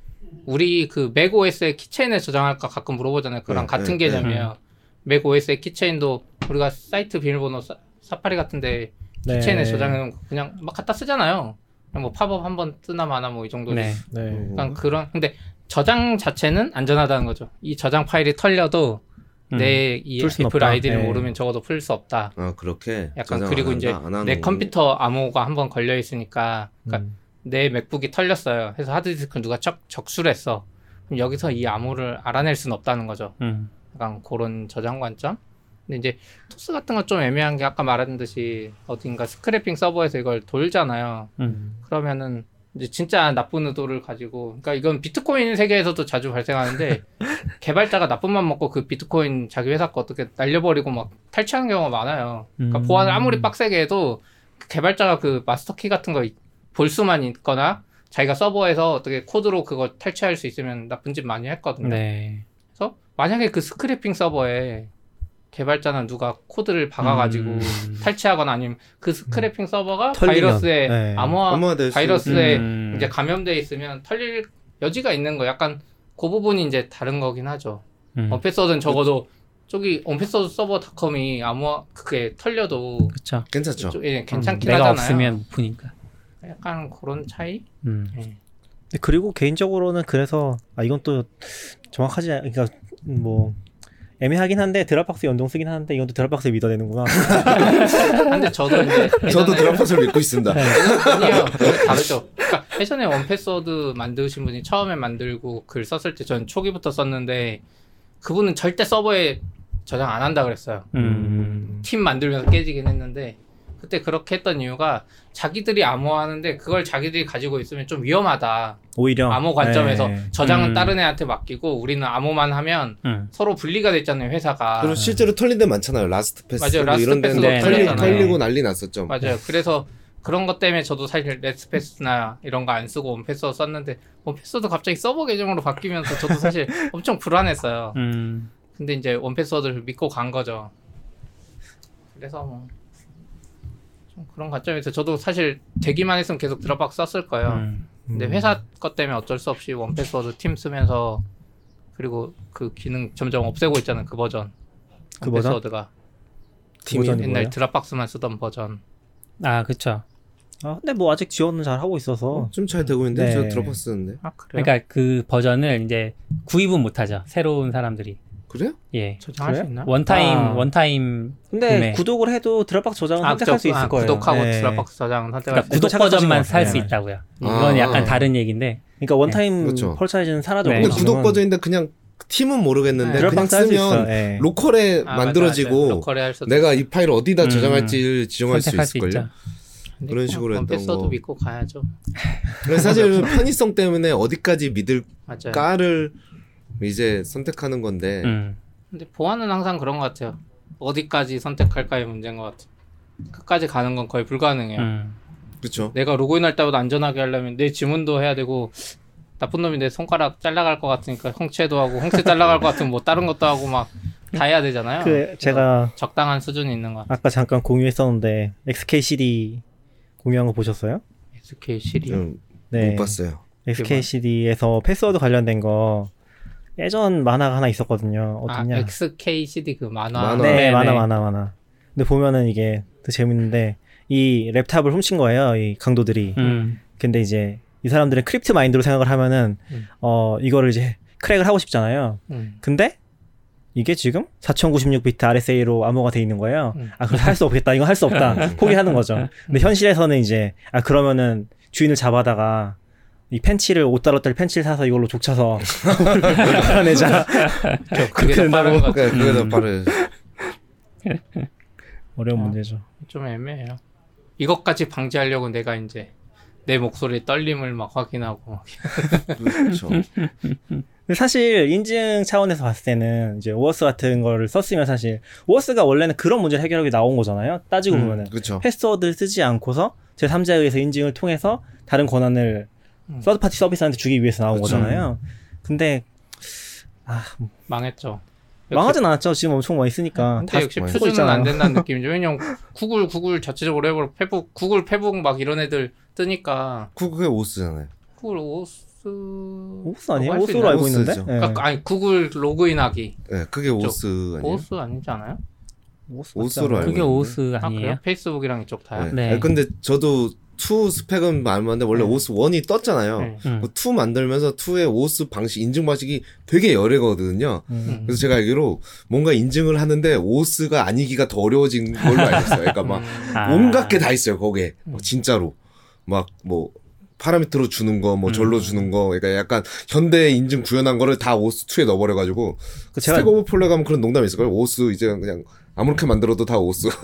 B: 우리 그 macOS의 keychain에 저장할까 가끔 물어보잖아요. 그랑 네, 같은 네, 개념이에요. 네. macOS의 keychain도 우리가 사이트 비밀번호 사, 파리 같은데 네. keychain에 저장해놓은 거 그냥 막 갖다 쓰잖아요. 그냥 뭐 팝업 한 번 뜨나 마나 뭐 이 정도. 네. 네. 그런 근데 저장 자체는 안전하다는 거죠. 이 저장 파일이 털려도 음. 내 이 Apple ID를 네. 모르면 적어도 풀 수 없다.
C: 아 그렇게.
B: 약간 그리고 이제 내 컴퓨터 암호가 한 번 걸려 있으니까 그러니까 음. 내 맥북이 털렸어요. 해서 하드디스크 누가 접, 접수했어. 그럼 여기서 이 암호를 알아낼 수는 없다는 거죠. 음. 약간 그런 저장 관점. 근데 이제 토스 같은 건 좀 애매한 게 아까 말한 듯이 어딘가 스크래핑 서버에서 이걸 돌잖아요. 음. 그러면은 이제 진짜 나쁜 의도를 가지고 그러니까 이건 비트코인 세계에서도 자주 발생하는데 [laughs] 개발자가 나쁜 맘 먹고 그 비트코인 자기 회사 거 어떻게 날려버리고 막 탈취하는 경우가 많아요. 그러니까 음. 보안을 아무리 빡세게 해도 그 개발자가 그 마스터키 같은 거 볼 수만 있거나 자기가 서버에서 어떻게 코드로 그거 탈취할 수 있으면 나쁜 짓 많이 했거든요. 네. 그래서 만약에 그 scraping 서버에 개발자나 누가 코드를 박아가지고 음. 탈취하거나 아니면 그 scraping 서버가 털리면. 바이러스에 네. 암호화 바이러스에 음. 이제 감염돼 있으면 털릴 여지가 있는 거 약간 그 부분이 이제 다른 거긴 하죠. 음. 1Password는 적어도 저기 1Password 서버닷컴이 암호화 그게 털려도
A: 그쵸.
C: 괜찮죠. 좀,
B: 예, 괜찮긴
A: 음, 내가
B: 하잖아요.
A: 없으면 보니까.
B: 약간 그런 차이. 음. 예.
D: 그리고 개인적으로는 그래서 아 이건 또 정확하지 그러니까 뭐 애매하긴 한데 드랍박스 연동 쓰긴 하는데 이건 또 드랍박스에 믿어내는구나. [laughs]
B: 근데 저도 이제
C: 저도 드랍박스를 믿고 있습니다. 네.
B: 아니요, 다르죠. 그러니까 예전에 원패스워드 만드신 분이 처음에 만들고 글 썼을 때 전 초기부터 썼는데 그분은 절대 서버에 저장 안 한다 그랬어요. 음. 팀 만들면서 깨지긴 했는데 그때 그렇게 했던 이유가 자기들이 암호하는데 그걸 자기들이 가지고 있으면 좀 위험하다.
D: 오히려
B: 암호 관점에서 네. 저장은 음. 다른 애한테 맡기고 우리는 암호만 하면 음. 서로 분리가 됐잖아요 회사가.
C: 그리고 실제로 털린 데 많잖아요. LastPass 맞아요. LastPass 이런 데는 네. 털리, 털리고 난리 났었죠.
B: 맞아요. 그래서 그런 것 때문에 저도 사실 LastPass나 이런 거 안 쓰고 원패스워 썼는데 원패스워도 갑자기 서버 계정으로 바뀌면서 저도 사실 [laughs] 엄청 불안했어요. 음. 근데 이제 1Password를 믿고 간 거죠. 그래서 뭐 그런 관점에서 저도 사실 되기만 했으면 계속 Dropbox 썼을 거예요. 음. 근데 음. 회사 것 때문에 어쩔 수 없이 1Password 팀 쓰면서 그리고 그 기능 점점 없애고 있잖아요. 그 버전. 그 1Password가. 팀이 옛날 뭐예요? Dropbox만 쓰던 버전.
A: 아, 그쵸.
D: 아, 근데 뭐 아직 지원은 잘 하고 있어서
C: 어, 좀 잘 되고 있는데 네. 저 Dropbox 쓰는데.
A: 아, 그래요? 그러니까 그 버전을 이제 구입은 못 하죠. 새로운 사람들이.
C: 그래요?
A: 예.
B: 저장할 그래? 수 있나?
A: one time 아. one time.
D: 근데 구매. 구독을 해도 Dropbox 저장은 아, 선택할 수 있을 아, 거예요.
B: 구독하고 네. Dropbox 저장은 선택할
A: 그러니까 구독 버전만 살 수 네. 있다고요. 이건 아. 약간 다른 얘기인데.
D: 그러니까 one time 네. 그렇죠. purchase는 사라져.
C: 네. 근데 구독 버전인데 그냥 팀은 모르겠는데 네. 그냥 쓰면 네. local에 아, 만들어지고 local에 내가 이 파일 어디다 음. 저장할지 지정할 수 있을걸요. 그런 식으로 했던 거.
B: 믿고 가야죠.
C: 사실 편의성 때문에 어디까지 믿을까를 이제 선택하는 건데. 음.
B: 근데 보안은 항상 그런 것 같아요. 어디까지 선택할까의 문제인 것 같아요. 끝까지 가는 건 거의 불가능해요. 음.
C: 그렇죠.
B: 내가 로그인할 때보다 안전하게 하려면 내 지문도 해야 되고 나쁜 놈이 내 손가락 잘라갈 것 같으니까 형체도 하고 형체 잘라갈 것 같으면 뭐 다른 것도 하고 막 다 해야 되잖아요.
D: 그 제가
B: 적당한 수준이 있는 것.
D: 아까 잠깐 공유했었는데 XK CD 공유한 거 보셨어요?
B: 시리. 음,
C: 네. 못 봤어요.
D: XKCD에서 패스워드 관련된 거 예전 만화가 하나 있었거든요. 어떠냐? 아,
B: XKCD 그 만화.
D: 만화. 네, 네, 만화, 만화, 만화. 근데 보면은 이게 더 재밌는데 이 laptop을 훔친 거예요. 이 강도들이. 음. 근데 이제 이 사람들은 crypto mind로 생각을 하면은 음. 어 이거를 이제 crack을 하고 싶잖아요. 음. 근데 이게 지금 4096비트 RSA로 암호가 돼 있는 거예요. 음. 아, 그걸 할 수 없겠다. 이건 할 수 없다. 음. [laughs] 포기하는 거죠. 근데 현실에서는 이제 아 그러면은 주인을 잡아다가 이 펜치를 5달러짜리 펜치를 사서 이걸로 족쳐서 [laughs] 팔아내자.
B: 그게 더 빠른 거
C: 그게 더 빠른.
D: 어려운 어, 문제죠.
B: 좀 애매해요. 이것까지 방지하려고 내가 이제 내 목소리 떨림을 막 확인하고. 그렇죠.
D: 사실 인증 차원에서 봤을 때는 이제 오어스 같은 거를 썼으면 사실 오어스가 원래는 그런 문제를 해결하기 나온 거잖아요. 따지고 음, 보면은 그쵸. 패스워드를 쓰지 않고서 제3자에 의해서 인증을 통해서 다른 권한을 음. third party 서비스한테 주기 위해서 나온 그쵸. 거잖아요. 근데 아
B: 망했죠.
D: 망하진 않았죠. 지금 엄청 많이 쓰니까.
B: 근데 역시 표준은 안 된다는 [laughs] 느낌이죠. 왜냐면 구글 구글 자체적으로 해버 페북 구글 페북 막 이런 애들 뜨니까.
C: 구글 OAuth잖아요.
B: 구글
D: OAuth OAuth 아니에요? OAuth로 알고 있는데. 네.
B: 그러니까 아니 구글 로그인하기.
C: 네, 그게 오스 아니에요?
B: 오스 아니지 않아요?
C: 오스 오스로 알고
A: 그게 오스 아니에요? 아,
B: 페이스북이랑 이쪽 다요.
C: 네. 네. 근데 저도 2 스펙은 많은데 원래 네. 오스 1이 떴잖아요. 네. 음. 그2 만들면서 2의 오스 방식 인증 방식이 되게 여래거든요. 음. 그래서 제가 알기로 뭔가 인증을 하는데 오스가 아니기가 더 어려워진 걸로 알고 있어요. 그러니까 막 음. 아. 온갖 게 다 있어요. 거기에 음. 진짜로 막 뭐 파라미터로 주는 거, 뭐 절로 음. 주는 거, 그러니까 약간 현대 인증 구현한 거를 다 오스 2에 넣어버려가지고 그 제가 스택 오브 폴레 가면 그런 농담이 있을 거예요. 오스 이제 그냥 아무렇게 만들어도 다 오스. [laughs]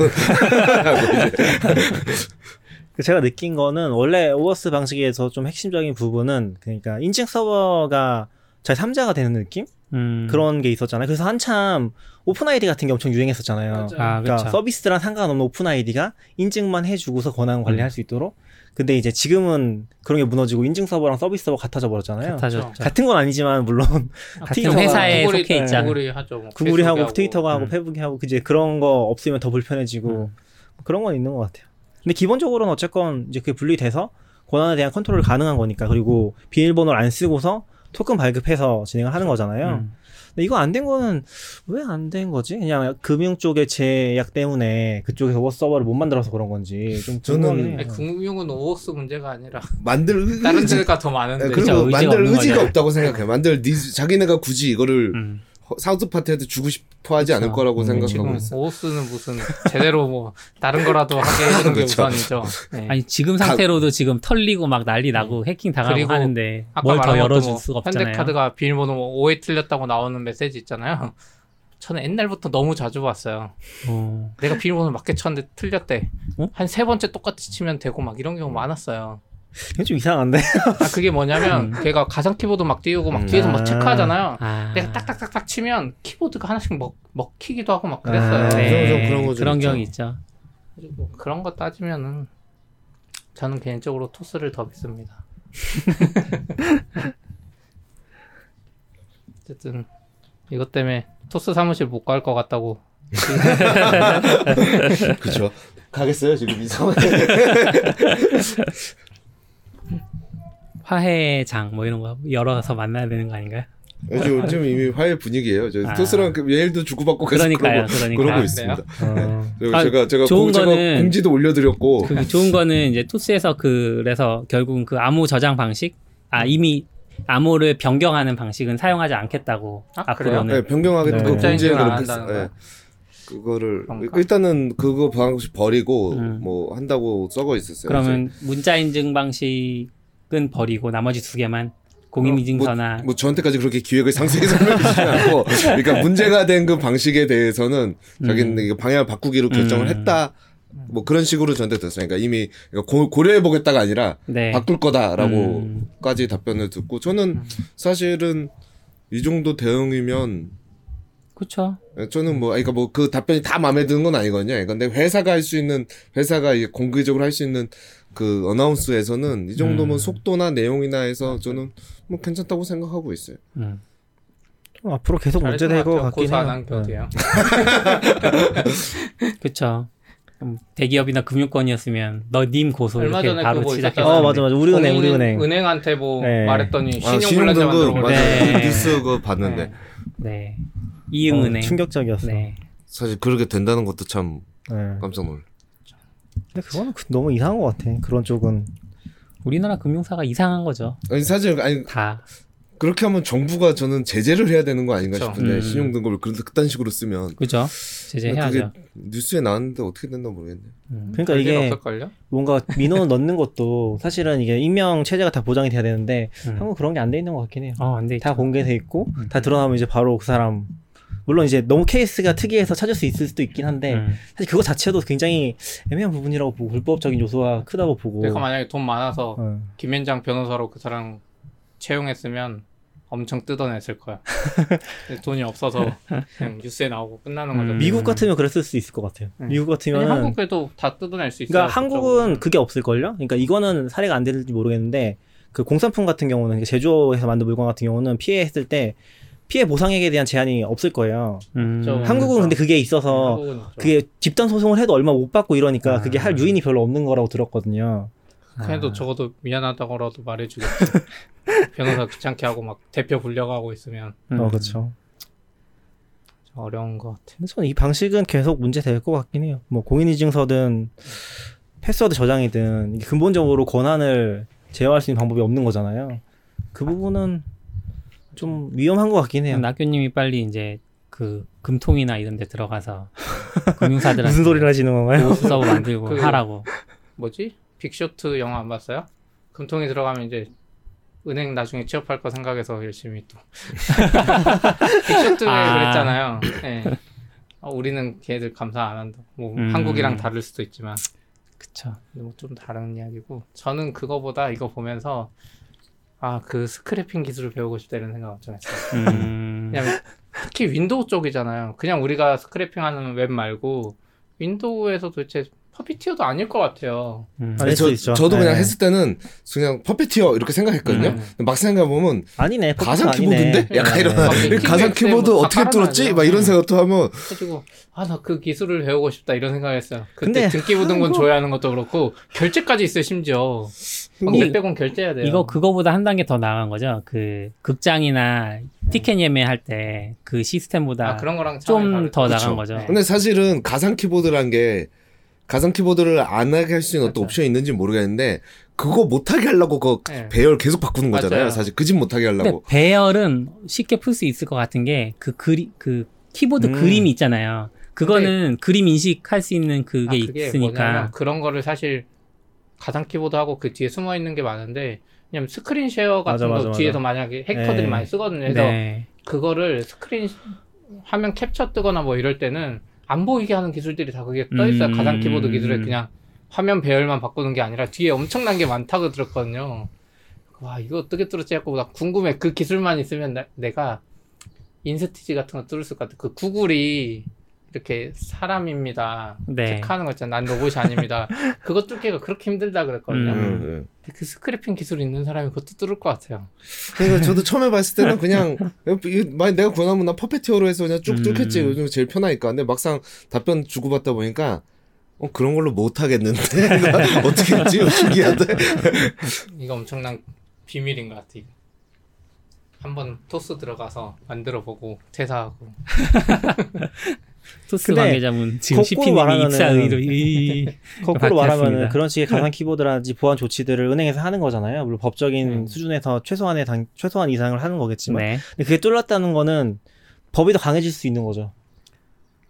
D: 그 제가 느낀 거는 원래 오어스 방식에서 좀 핵심적인 부분은 그러니까 인증 서버가 제3자가 되는 느낌? 음. 그런 게 있었잖아요. 그래서 한참 OpenID 같은 게 엄청 유행했었잖아요. 아, 그러니까 서비스랑 상관없는 OpenID가 인증만 해주고서 권한 관리할 음. 수 있도록 근데 이제 지금은 그런 게 무너지고 인증 서버랑 서비스 서버 같아져 버렸잖아요. 같아졌죠. 같은 건 아니지만 물론
A: 같은 [laughs] 회사에 구글이, 속해 있잖아.
B: 구글이 하죠. 뭐
D: 구글이 하고, 하고 트위터가 하고 음. 페북이 하고 이제 그런 거 없으면 더 불편해지고 음. 그런 건 있는 것 같아요. 근데 기본적으로는 어쨌건 이제 그게 분리돼서 권한에 대한 컨트롤이 가능한 거니까 그리고 비밀번호를 안 쓰고서 토큰 발급해서 진행을 하는 거잖아요. 음. 근데 이거 안 된 거는 왜 안 된 거지? 그냥 금융 쪽의 제약 때문에 그쪽에서 오어 서버를 못 만들어서 그런 건지 좀
B: 저는 아니, 금융은 오어스 문제가 아니라
C: 만들 의...
B: 다른 데가 더 많은데
C: 그리고 그렇죠. 만들 의지가 없다고 생각해요. 만들 니즈 자기네가 굳이 이거를 음. 사우스 파트한테 주고 싶어 하지 않을 거라고 음, 생각하고 있어요.
B: 오스는 무슨 제대로 뭐 다른 거라도 하게 해주는 게 우선이죠.
A: 네. 아니 지금 상태로도 다, 지금 털리고 막 난리 나고 네. 해킹 당하고 하는데 뭘 더 열어줄 뭐 수가 없잖아요.
B: 현대카드가 비밀번호 뭐 5회 틀렸다고 나오는 메시지 있잖아요. 저는 옛날부터 너무 자주 봤어요. 어. 내가 비밀번호 맞게 쳤는데 틀렸대. 어? 한세 번째 똑같이 치면 되고 막 이런 경우 많았어요.
D: 이건 좀 이상한데? [laughs]
B: 아, 그게 뭐냐면, 음. 걔가 가상 키보드 막 띄우고 막 음. 뒤에서 막 아. 체크하잖아요. 아. 내가 딱딱딱딱 치면 키보드가 하나씩 먹, 먹히기도 하고 막 그랬어요. 아.
A: 네. 그런, 거 그런 경우 있죠.
B: 그리고 그런 거 따지면은, 저는 개인적으로 토스를 더 믿습니다. [laughs] 어쨌든, 이것 때문에 토스 사무실 못 갈 것 같다고. [laughs]
C: 그쵸. 가겠어요, 지금 이 상황에.
A: 화해장 뭐 이런 거 열어서 만나야 되는 거 아닌가요?
C: 요즘, 좀 이미 화해 분위기예요. 저 아. 토스랑 그 메일도 주고받고 계속 그러니까요, 그러고, 그러니까. 그러고 있습니다. 어. [laughs] 제가 아, 제가 좋은 공, 거는 공지도 올려드렸고
A: 그 좋은 거는 이제 토스에서 그래서 결국은 그 암호 저장 방식 아 이미 암호를 변경하는 방식은 사용하지 않겠다고 아, 앞으로는
C: 네, 변경하겠다 네. 그 공지에 그렇게 네. 그거를 그런가? 일단은 그거 방식 버리고 음. 뭐 한다고 썩어 있었어요.
A: 그러면 문자 인증 방식 은 버리고 나머지 두 개만 공인인증서나
C: 어, 뭐, 뭐, 저한테까지 그렇게 기획을 상세히 [laughs] 설명해 주지 않고 그러니까 문제가 된 그 방식에 대해서는 자기는 음. 방향을 바꾸기로 결정을 음. 했다 뭐 그런 식으로 저한테 됐어요. 그러니까 이미 고, 려해 보겠다가 아니라 네. 바꿀 거다라고까지 음. 답변을 듣고 저는 음. 사실은 이 정도 대응이면
A: 그렇죠.
C: 저는 뭐 그러니까 뭐 그 답변이 다 마음에 드는 건 아니거든요. 근데 회사가 할 수 있는 회사가 공개적으로 할 수 있는 그 어나운스에서는 이 정도면 음. 속도나 내용이나 해서 저는 뭐 괜찮다고 생각하고 있어요. 음.
D: 앞으로 계속 문제 될 것 같긴 해요.
B: 네. [laughs]
A: 그렇죠. 대기업이나 금융권이었으면 너 님 고소
B: 얼마
A: 이렇게 바로 시작했어.
D: 어 맞아 맞아 우리은행 우리은행
B: 은행한테 뭐 네. 말했더니
C: 아, 신용불량자 만들어 네. 뉴스 그 봤는데.
A: 네. 네. 이응은행
D: 어, 충격적이었어. 네.
C: 사실 그렇게 된다는 것도 참 네. 깜짝 놀.
D: 근데 그거는 그 너무 이상한 것 같아. 그런 쪽은
A: 우리나라 금융사가 이상한 거죠.
C: 아니 사실 아니 다 그렇게 하면 정부가 저는 제재를 해야 되는 거 아닌가 그쵸. 싶은데 음. 신용 등급을 그런 그딴 식으로 쓰면
A: 그죠 제재해야죠.
C: 뉴스에 나왔는데 어떻게 됐나 모르겠네.
D: 음. 그러니까 이게 없을걸요? 뭔가 민원 넣는 것도 사실은 이게 익명 체제가 다 보장이 돼야 되는데 음. 한국 그런 게 안 돼 있는 것 같긴 해요. 어, 안돼 다 공개돼 있고 음. 다 드러나면 이제 바로 그 사람 물론 이제 너무 케이스가 특이해서 찾을 수 있을 수도 있긴 한데 음. 사실 그거 자체도 굉장히 애매한 부분이라고 보고 불법적인 요소가 크다고 보고
B: 내가 만약에 돈 많아서 음. 김현장 변호사로 그 사람 채용했으면 엄청 뜯어냈을 거야. 돈이 없어서 그냥 뉴스에 나오고 끝나는 거죠.
D: 음. 미국 같으면 그랬을 수 있을 것 같아요. 음. 미국 같으면
B: 한국에도 다 뜯어낼 수 있어요.
D: 그러니까 한국은 그게 없을걸요? 그러니까 이거는 사례가 안 될지 모르겠는데 그 공산품 같은 경우는 제조해서 만든 물건 같은 경우는 피해했을 때 피해 보상액에 대한 제한이 없을 거예요. 음. 한국은. 근데 그게 있어서 네, 그게 집단 소송을 해도 얼마 못 받고 이러니까 아. 그게 할 유인이 별로 없는 거라고 들었거든요.
B: 그래도 아. 적어도 미안하다고라도 말해주겠지. [laughs] 변호사 귀찮게 하고 막 대표 불려가고 있으면.
D: 음. 어, 그렇죠.
B: 어려운 것 같아.
D: 근데 저는 이 방식은 계속 문제 될 것 같긴 해요. 뭐 공인인증서든 패스워드 저장이든 근본적으로 권한을 제어할 수 있는 방법이 없는 거잖아요. 그 부분은 좀 위험한 것 같긴 해요.
A: 낙교님이 빨리 이제 그 금통이나 이런 데 들어가서 금융사들한테
D: 무슨 소리를 하시는 건가요?
A: 서버 만들고 그, 하라고.
B: 뭐지? 빅쇼트 영화 안 봤어요? 금통에 들어가면 이제 은행 나중에 취업할 거 생각해서 열심히 또 [laughs] 빅쇼트에 아. 그랬잖아요. 네. 어, 우리는 걔들 감사 안 한다. 뭐 음. 한국이랑 다를 수도 있지만
A: 그쵸.
B: 뭐좀 다른 이야기고 저는 그거보다 이거 보면서 아 그 scraping 기술을 배우고 싶다 이런 생각 엄청 했어요. 음. 그냥 특히 윈도우 쪽이잖아요. 그냥 우리가 scraping하는 웹 말고 윈도우에서 도대체 Puppeteer도 아닐 것 같아요.
C: 음. 아니, 저, 저도 그냥 네. 했을 때는 그냥 Puppeteer 이렇게 생각했거든요. 음. 막상 생각해 보면
D: 아니네.
C: 가상 키보드인데? 네. 약간 이런 네. [laughs] 가상 키보드 뭐 어떻게 뚫었지? 막 이런 생각도 하면
B: 해가지고 아 나 그 기술을 배우고 싶다 이런 생각했어요. 그때 등기 부등본 조회하는 것도 그렇고 결제까지 있어요 심지어. 몇백 원 결제해야 돼요.
A: 이거 그거보다 한 단계 더 나간 거죠. 그 극장이나 티켓 예매할 때 그 시스템보다 아, 그런 거랑 좀 더 나간 거죠.
C: 근데 사실은 가상 키보드란 게 가상 키보드를 안 하게 할 수 있는 어떤. 옵션이 있는지 모르겠는데 그거 못하게 하려고 그 네. 배열 계속 바꾸는 거잖아요. 맞아요. 사실 그 집 못하게 하려고.
A: 배열은 쉽게 풀 수 있을 것 같은 게 그 그리 그 키보드 음. 그림이 있잖아요. 그거는 그림 인식할 수 있는 그게, 아, 그게 있으니까
B: 그런 거를 사실 가상 키보드하고 그 뒤에 숨어 있는 게 많은데 왜냐면 screen share 같은 맞아, 거 맞아, 뒤에서 만약에 해커들이 네. 많이 쓰거든요. 그래서 네. 그거를 스크린 화면 캡처 뜨거나 뭐 이럴 때는 안 보이게 하는 기술들이 다 그게 떠 있어요. 음... 가상 키보드 기술에 그냥 화면 배열만 바꾸는 게 아니라 뒤에 엄청난 게 많다고 들었거든요. 와 이거 어떻게 뚫었지 하고 나 궁금해. 그 기술만 있으면 나, 내가 인스티즈 같은 거 뚫을 것 같아. 그 구글이 이렇게 사람입니다. 네. 체크하는 거 있잖아. 난 로봇이 아닙니다. [laughs] 그거 뚫기가 그렇게 힘들다 그랬거든요. 음, 네. 그 scraping 기술 있는 사람이 그것도 뚫을 것 같아요.
C: 그러니까 저도 처음에 봤을 때는 그냥 [laughs] 만약 내가 구현하면 나 Puppeteer로 해서 그냥 쭉 뚫겠지. 음. 요즘 제일 편하니까. 근데 막상 답변 주고받다 보니까 어 그런 걸로 못 하겠는데 [laughs] 어떻게 했지? 신기한데.
B: 이거 엄청난 비밀인 것 같아. 이거. 한번 토스 들어가서 만들어 보고 퇴사하고.
A: 토스 관계자분 지금 CP님이 입사 의로 [laughs]
D: 거꾸로 말하면 그런 식의 가상 키보드라든지 보안 조치들을 은행에서 하는 거잖아요. 물론 법적인 음. 수준에서 최소한의 단, 최소한 이상을 하는 거겠지만, 네. 근데 그게 뚫렸다는 거는 법이 더 강해질 수 있는 거죠.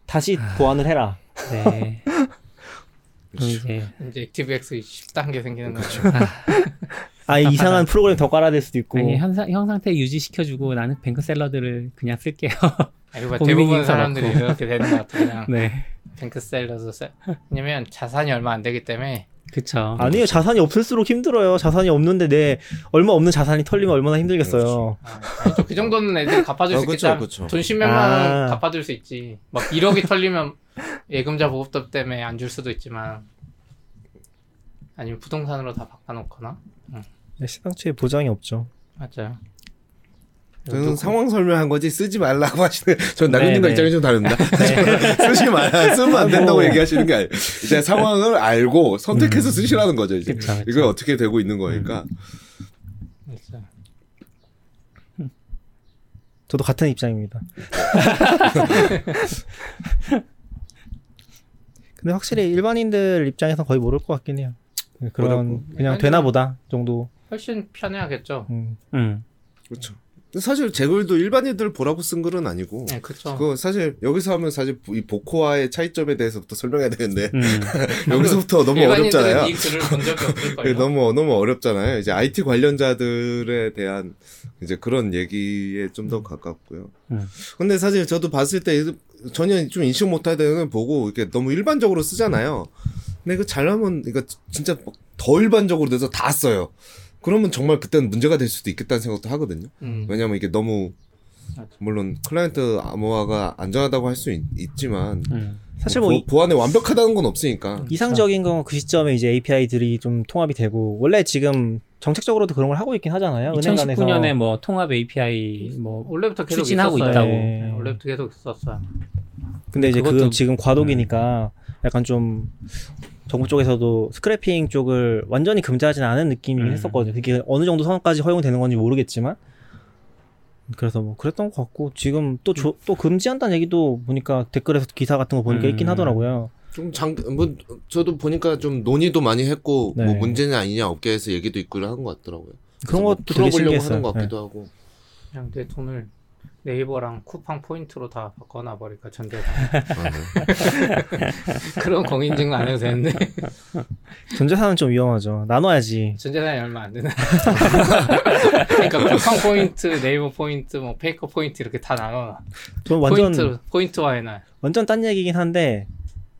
D: 다시 아... 보완을 해라. 네. [laughs]
B: 이제 이제 액티브엑스 10단계 생기는 거죠.
D: 아 [laughs] 이상한 프로그램 더 깔아야 될 수도 있고.
A: 아니 현상 형 상태 유지시켜주고 나는 뱅크 샐러드를 그냥 쓸게요.
B: 아니, 대부분 사람들이 넣고. 이렇게 되는 것 같아요. 그냥 네. 뱅크 샐러드 셀. 왜냐면 자산이 얼마 안 되기 때문에.
A: 그쵸.
D: 아니요 자산이 없을수록 힘들어요. 자산이 없는데 내 얼마 없는 자산이 털리면 얼마나 힘들겠어요.
B: 아, 아니죠. 그 정도는 애들이 갚아줄 수 어, 있겠다. 돈 10몇만 원 아. 갚아줄 수 있지. 막 1억이 털리면 예금자 보급법 때문에 안 줄 수도 있지만 아니면 부동산으로 다 바꿔놓거나. 응.
D: 네, 시장치에 보장이 없죠.
B: 맞아요.
C: 저는 상황 설명한 거지 쓰지 말라고 하시는 전 나경님과 네, 네. 입장이 좀 다릅니다. [laughs] 네. [laughs] 쓰지 말라 쓰면 안 된다고 뭐. 얘기하시는 게 아니에요. 이제 상황을 알고 선택해서 음. 쓰시라는 거죠. 이제 그쵸, 그쵸. 이거 어떻게 되고 있는 거니까. 음.
D: 저도 같은 입장입니다. [laughs] 근데 확실히 일반인들 입장에서 거의 모를 것 같긴 해요. 그런 어렵고. 그냥 되나 보다 정도.
B: 훨씬 편해야겠죠.
D: 음. 음.
C: 그렇죠. 사실 제 글도 일반인들 보라고 쓴 글은 아니고. 네, 그렇죠. 그 사실 여기서 하면 사실 이 보코와의 차이점에 대해서부터 설명해야 되는데 음. [laughs] 여기서부터 너무 어렵잖아요.
B: 이 글을 본 적이 없을걸요. [laughs]
C: 너무 너무 어렵잖아요. 이제 IT 관련자들에 대한 이제 그런 얘기에 좀 더 가깝고요. 음. 근데 사실 저도 봤을 때 전혀 좀 인식 못하는 보고 이렇게 너무 일반적으로 쓰잖아요. 근데 그 잘하면 이거 진짜 더 일반적으로 돼서 다 써요. 그러면 정말 그때는 문제가 될 수도 있겠다는 생각도 하거든요. 음. 왜냐하면 이게 너무 물론 클라이언트 암호화가 안전하다고 할 수 있지만 음. 사실 뭐, 뭐 보안에 완벽하다는 건 없으니까
D: 이상적인 건 그 시점에 이제 API들이 좀 통합이 되고 원래 지금 정책적으로도 그런 걸 하고 있긴 하잖아요.
A: 2019년에 뭐 통합 API 뭐
B: 원래부터 계속 추진하고 있었어요. 있다고. 네. 원래부터 계속 있었어요.
D: 근데 이제 그건 지금 과도기니까 음. 약간 좀 정부 쪽에서도 스크래핑 쪽을 완전히 금지하지는 않은 느낌이긴 음. 했었거든요. 그게 어느 정도 선까지 허용되는 건지 모르겠지만 그래서 뭐 그랬던 것 같고 지금 또또 금지한다는 얘기도 보니까 댓글에서 기사 같은 거 보니까 음. 있긴 하더라고요.
C: 좀 장, 뭐, 저도 보니까 좀 논의도 많이 했고, 뭐 네. 뭐 문제는 아니냐, 업계에서 얘기도 있고 하는 것 같더라고요.
D: 그런 것도 뭐 풀어보려고 하는
C: 것 같기도 네. 하고.
B: 그냥 내 돈을 네이버랑 쿠팡 포인트로 다 바꿔놔 버릴까 전재산. 그런 공인증 안 해도 되는데.
D: 전재산은 좀 위험하죠. 나눠야지.
B: 전재산이 얼마 안 되나. 그러니까 쿠팡 포인트, 네이버 포인트, 뭐 페이코 포인트 이렇게 다 나눠. 전 완전 포인트 포인트화 해놔.
D: 완전 딴 얘기긴 한데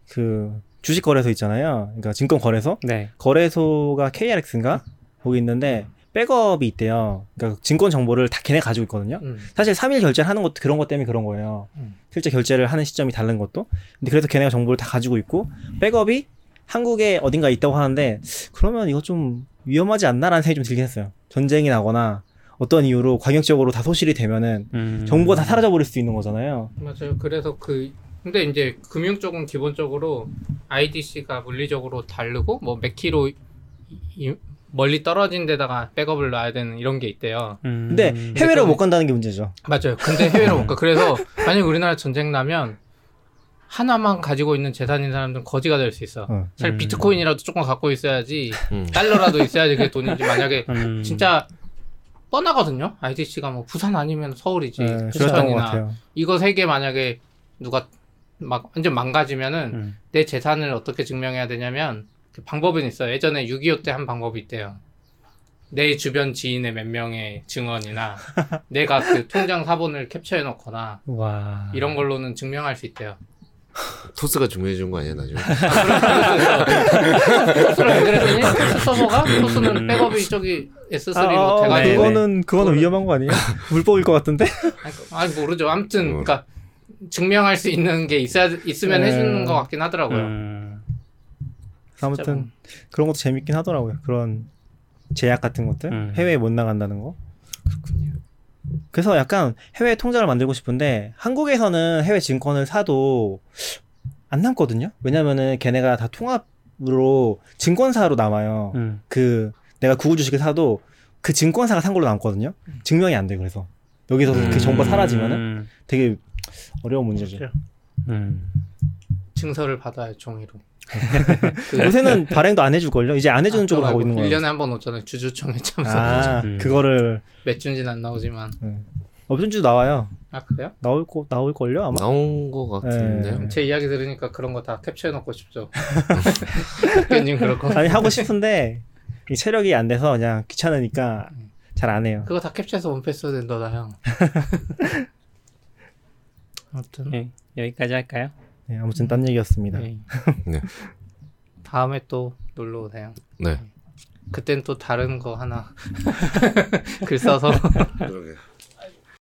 D: 그 주식 거래소 있잖아요. 그러니까 증권 거래소.
A: 네.
D: 거래소가 KRX인가 거기 있는데 백업이 있대요. 그러니까 증권 정보를 다 걔네 가지고 있거든요. 음. 사실 3일 결제를 하는 것도 그런 것 때문에 그런 거예요. 음. 실제 결제를 하는 시점이 다른 것도. 근데 그래서 걔네가 정보를 다 가지고 있고 백업이 한국에 어딘가 있다고 하는데 그러면 이거 좀 위험하지 않나라는 생각이 좀 들긴 했어요. 전쟁이 나거나 어떤 이유로 광역적으로 다 소실이 되면은 음. 정보가 다 사라져 버릴 수 있는 거잖아요.
B: 맞아요. 그래서 그 근데 이제 금융 쪽은 기본적으로 IDC가 물리적으로 다르고 뭐몇 킬로 멀리 떨어진 데다가 백업을 놔야 되는 이런 게 있대요.
D: 음. 근데 해외로 못 간다는 게 문제죠.
B: 맞아요. 근데 해외로 못 가. [laughs] 그래서 만약 우리나라 전쟁 나면 하나만 가지고 있는 재산인 사람들은 거지가 될 수 있어. 어. 잘 음. 비트코인이라도 조금 갖고 있어야지, 음. 달러라도 있어야지 그게 돈인지 만약에 [laughs] 음. 진짜 뻔하거든요. IDC가 뭐 부산 아니면 서울이지. 네, 부천이나 이거 세 개 만약에 누가 막 완전 망가지면은 음. 내 재산을 어떻게 증명해야 되냐면 그 방법은 있어요. 예전에 6.25 때 한 방법이 있대요. 내 주변 지인의 몇 명의 증언이나 [laughs] 내가 그 통장 사본을 캡처해 놓거나 와. 이런 걸로는 증명할 수 있대요.
C: 토스가 증명해 준거 아니야 나중에?
B: 토스를 왜 그랬더니 토스 서버가 토스는 백업이 저기 S3로 아,
D: 돼가지고 네. 그거는 그거는 위험한 거 아니에요? [laughs] 물법일 것 같은데?
B: 아니 모르죠. 아무튼 어. 그러니까 증명할 수 있는 게 있어야 있으면 네. 해주는 것 같긴 하더라고요. 음.
D: 아무튼 뭐. 그런 것도 재밌긴 하더라고요. 그런 제약 같은 것들 음. 해외에 못 나간다는 거. 그렇군요. 그래서 약간 해외 통장을 만들고 싶은데 한국에서는 해외 증권을 사도 안 남거든요. 왜냐면은 걔네가 다 통합으로 증권사로 남아요. 음. 그 내가 구글 주식을 사도 그 증권사가 산 걸로 남거든요. 증명이 안 돼. 그래서 여기서 음. 그 정보가 사라지면은 되게 어려운 문제죠. 그렇죠. 음.
B: 증서를 받아야 종이로.
D: 그 요새는 발행도 안 해줄걸요? 이제 안 해주는 아, 쪽으로 가고 있는 거예요.
B: 1년에 한 번 오잖아요. 주주총회 참석.
D: 아, 음. 그거를.
B: 몇 주인지는 안 나오지만.
D: 음. 없은 주 나와요.
B: 아, 그래요?
D: 나올 거, 나올걸요? 아마?
C: 나온 거 같은데.
B: 네. 제 이야기 들으니까 그런 거 다 캡처해놓고 싶죠. [laughs] 님 그럴 거.
D: 아니, 하고 싶은데, 이 체력이 안 돼서 그냥 귀찮으니까 잘 안 해요.
B: 그거 다 캡처해서 원패스 된다다, 형. [laughs]
A: 아무튼. 네, 여기까지 할까요?
D: 네, 아무튼 딴 얘기였습니다. 네. [laughs]
B: 네. 다음에 또 놀러 오세요.
C: 네.
B: 그땐 또 다른 거 하나 [laughs] 글 써서.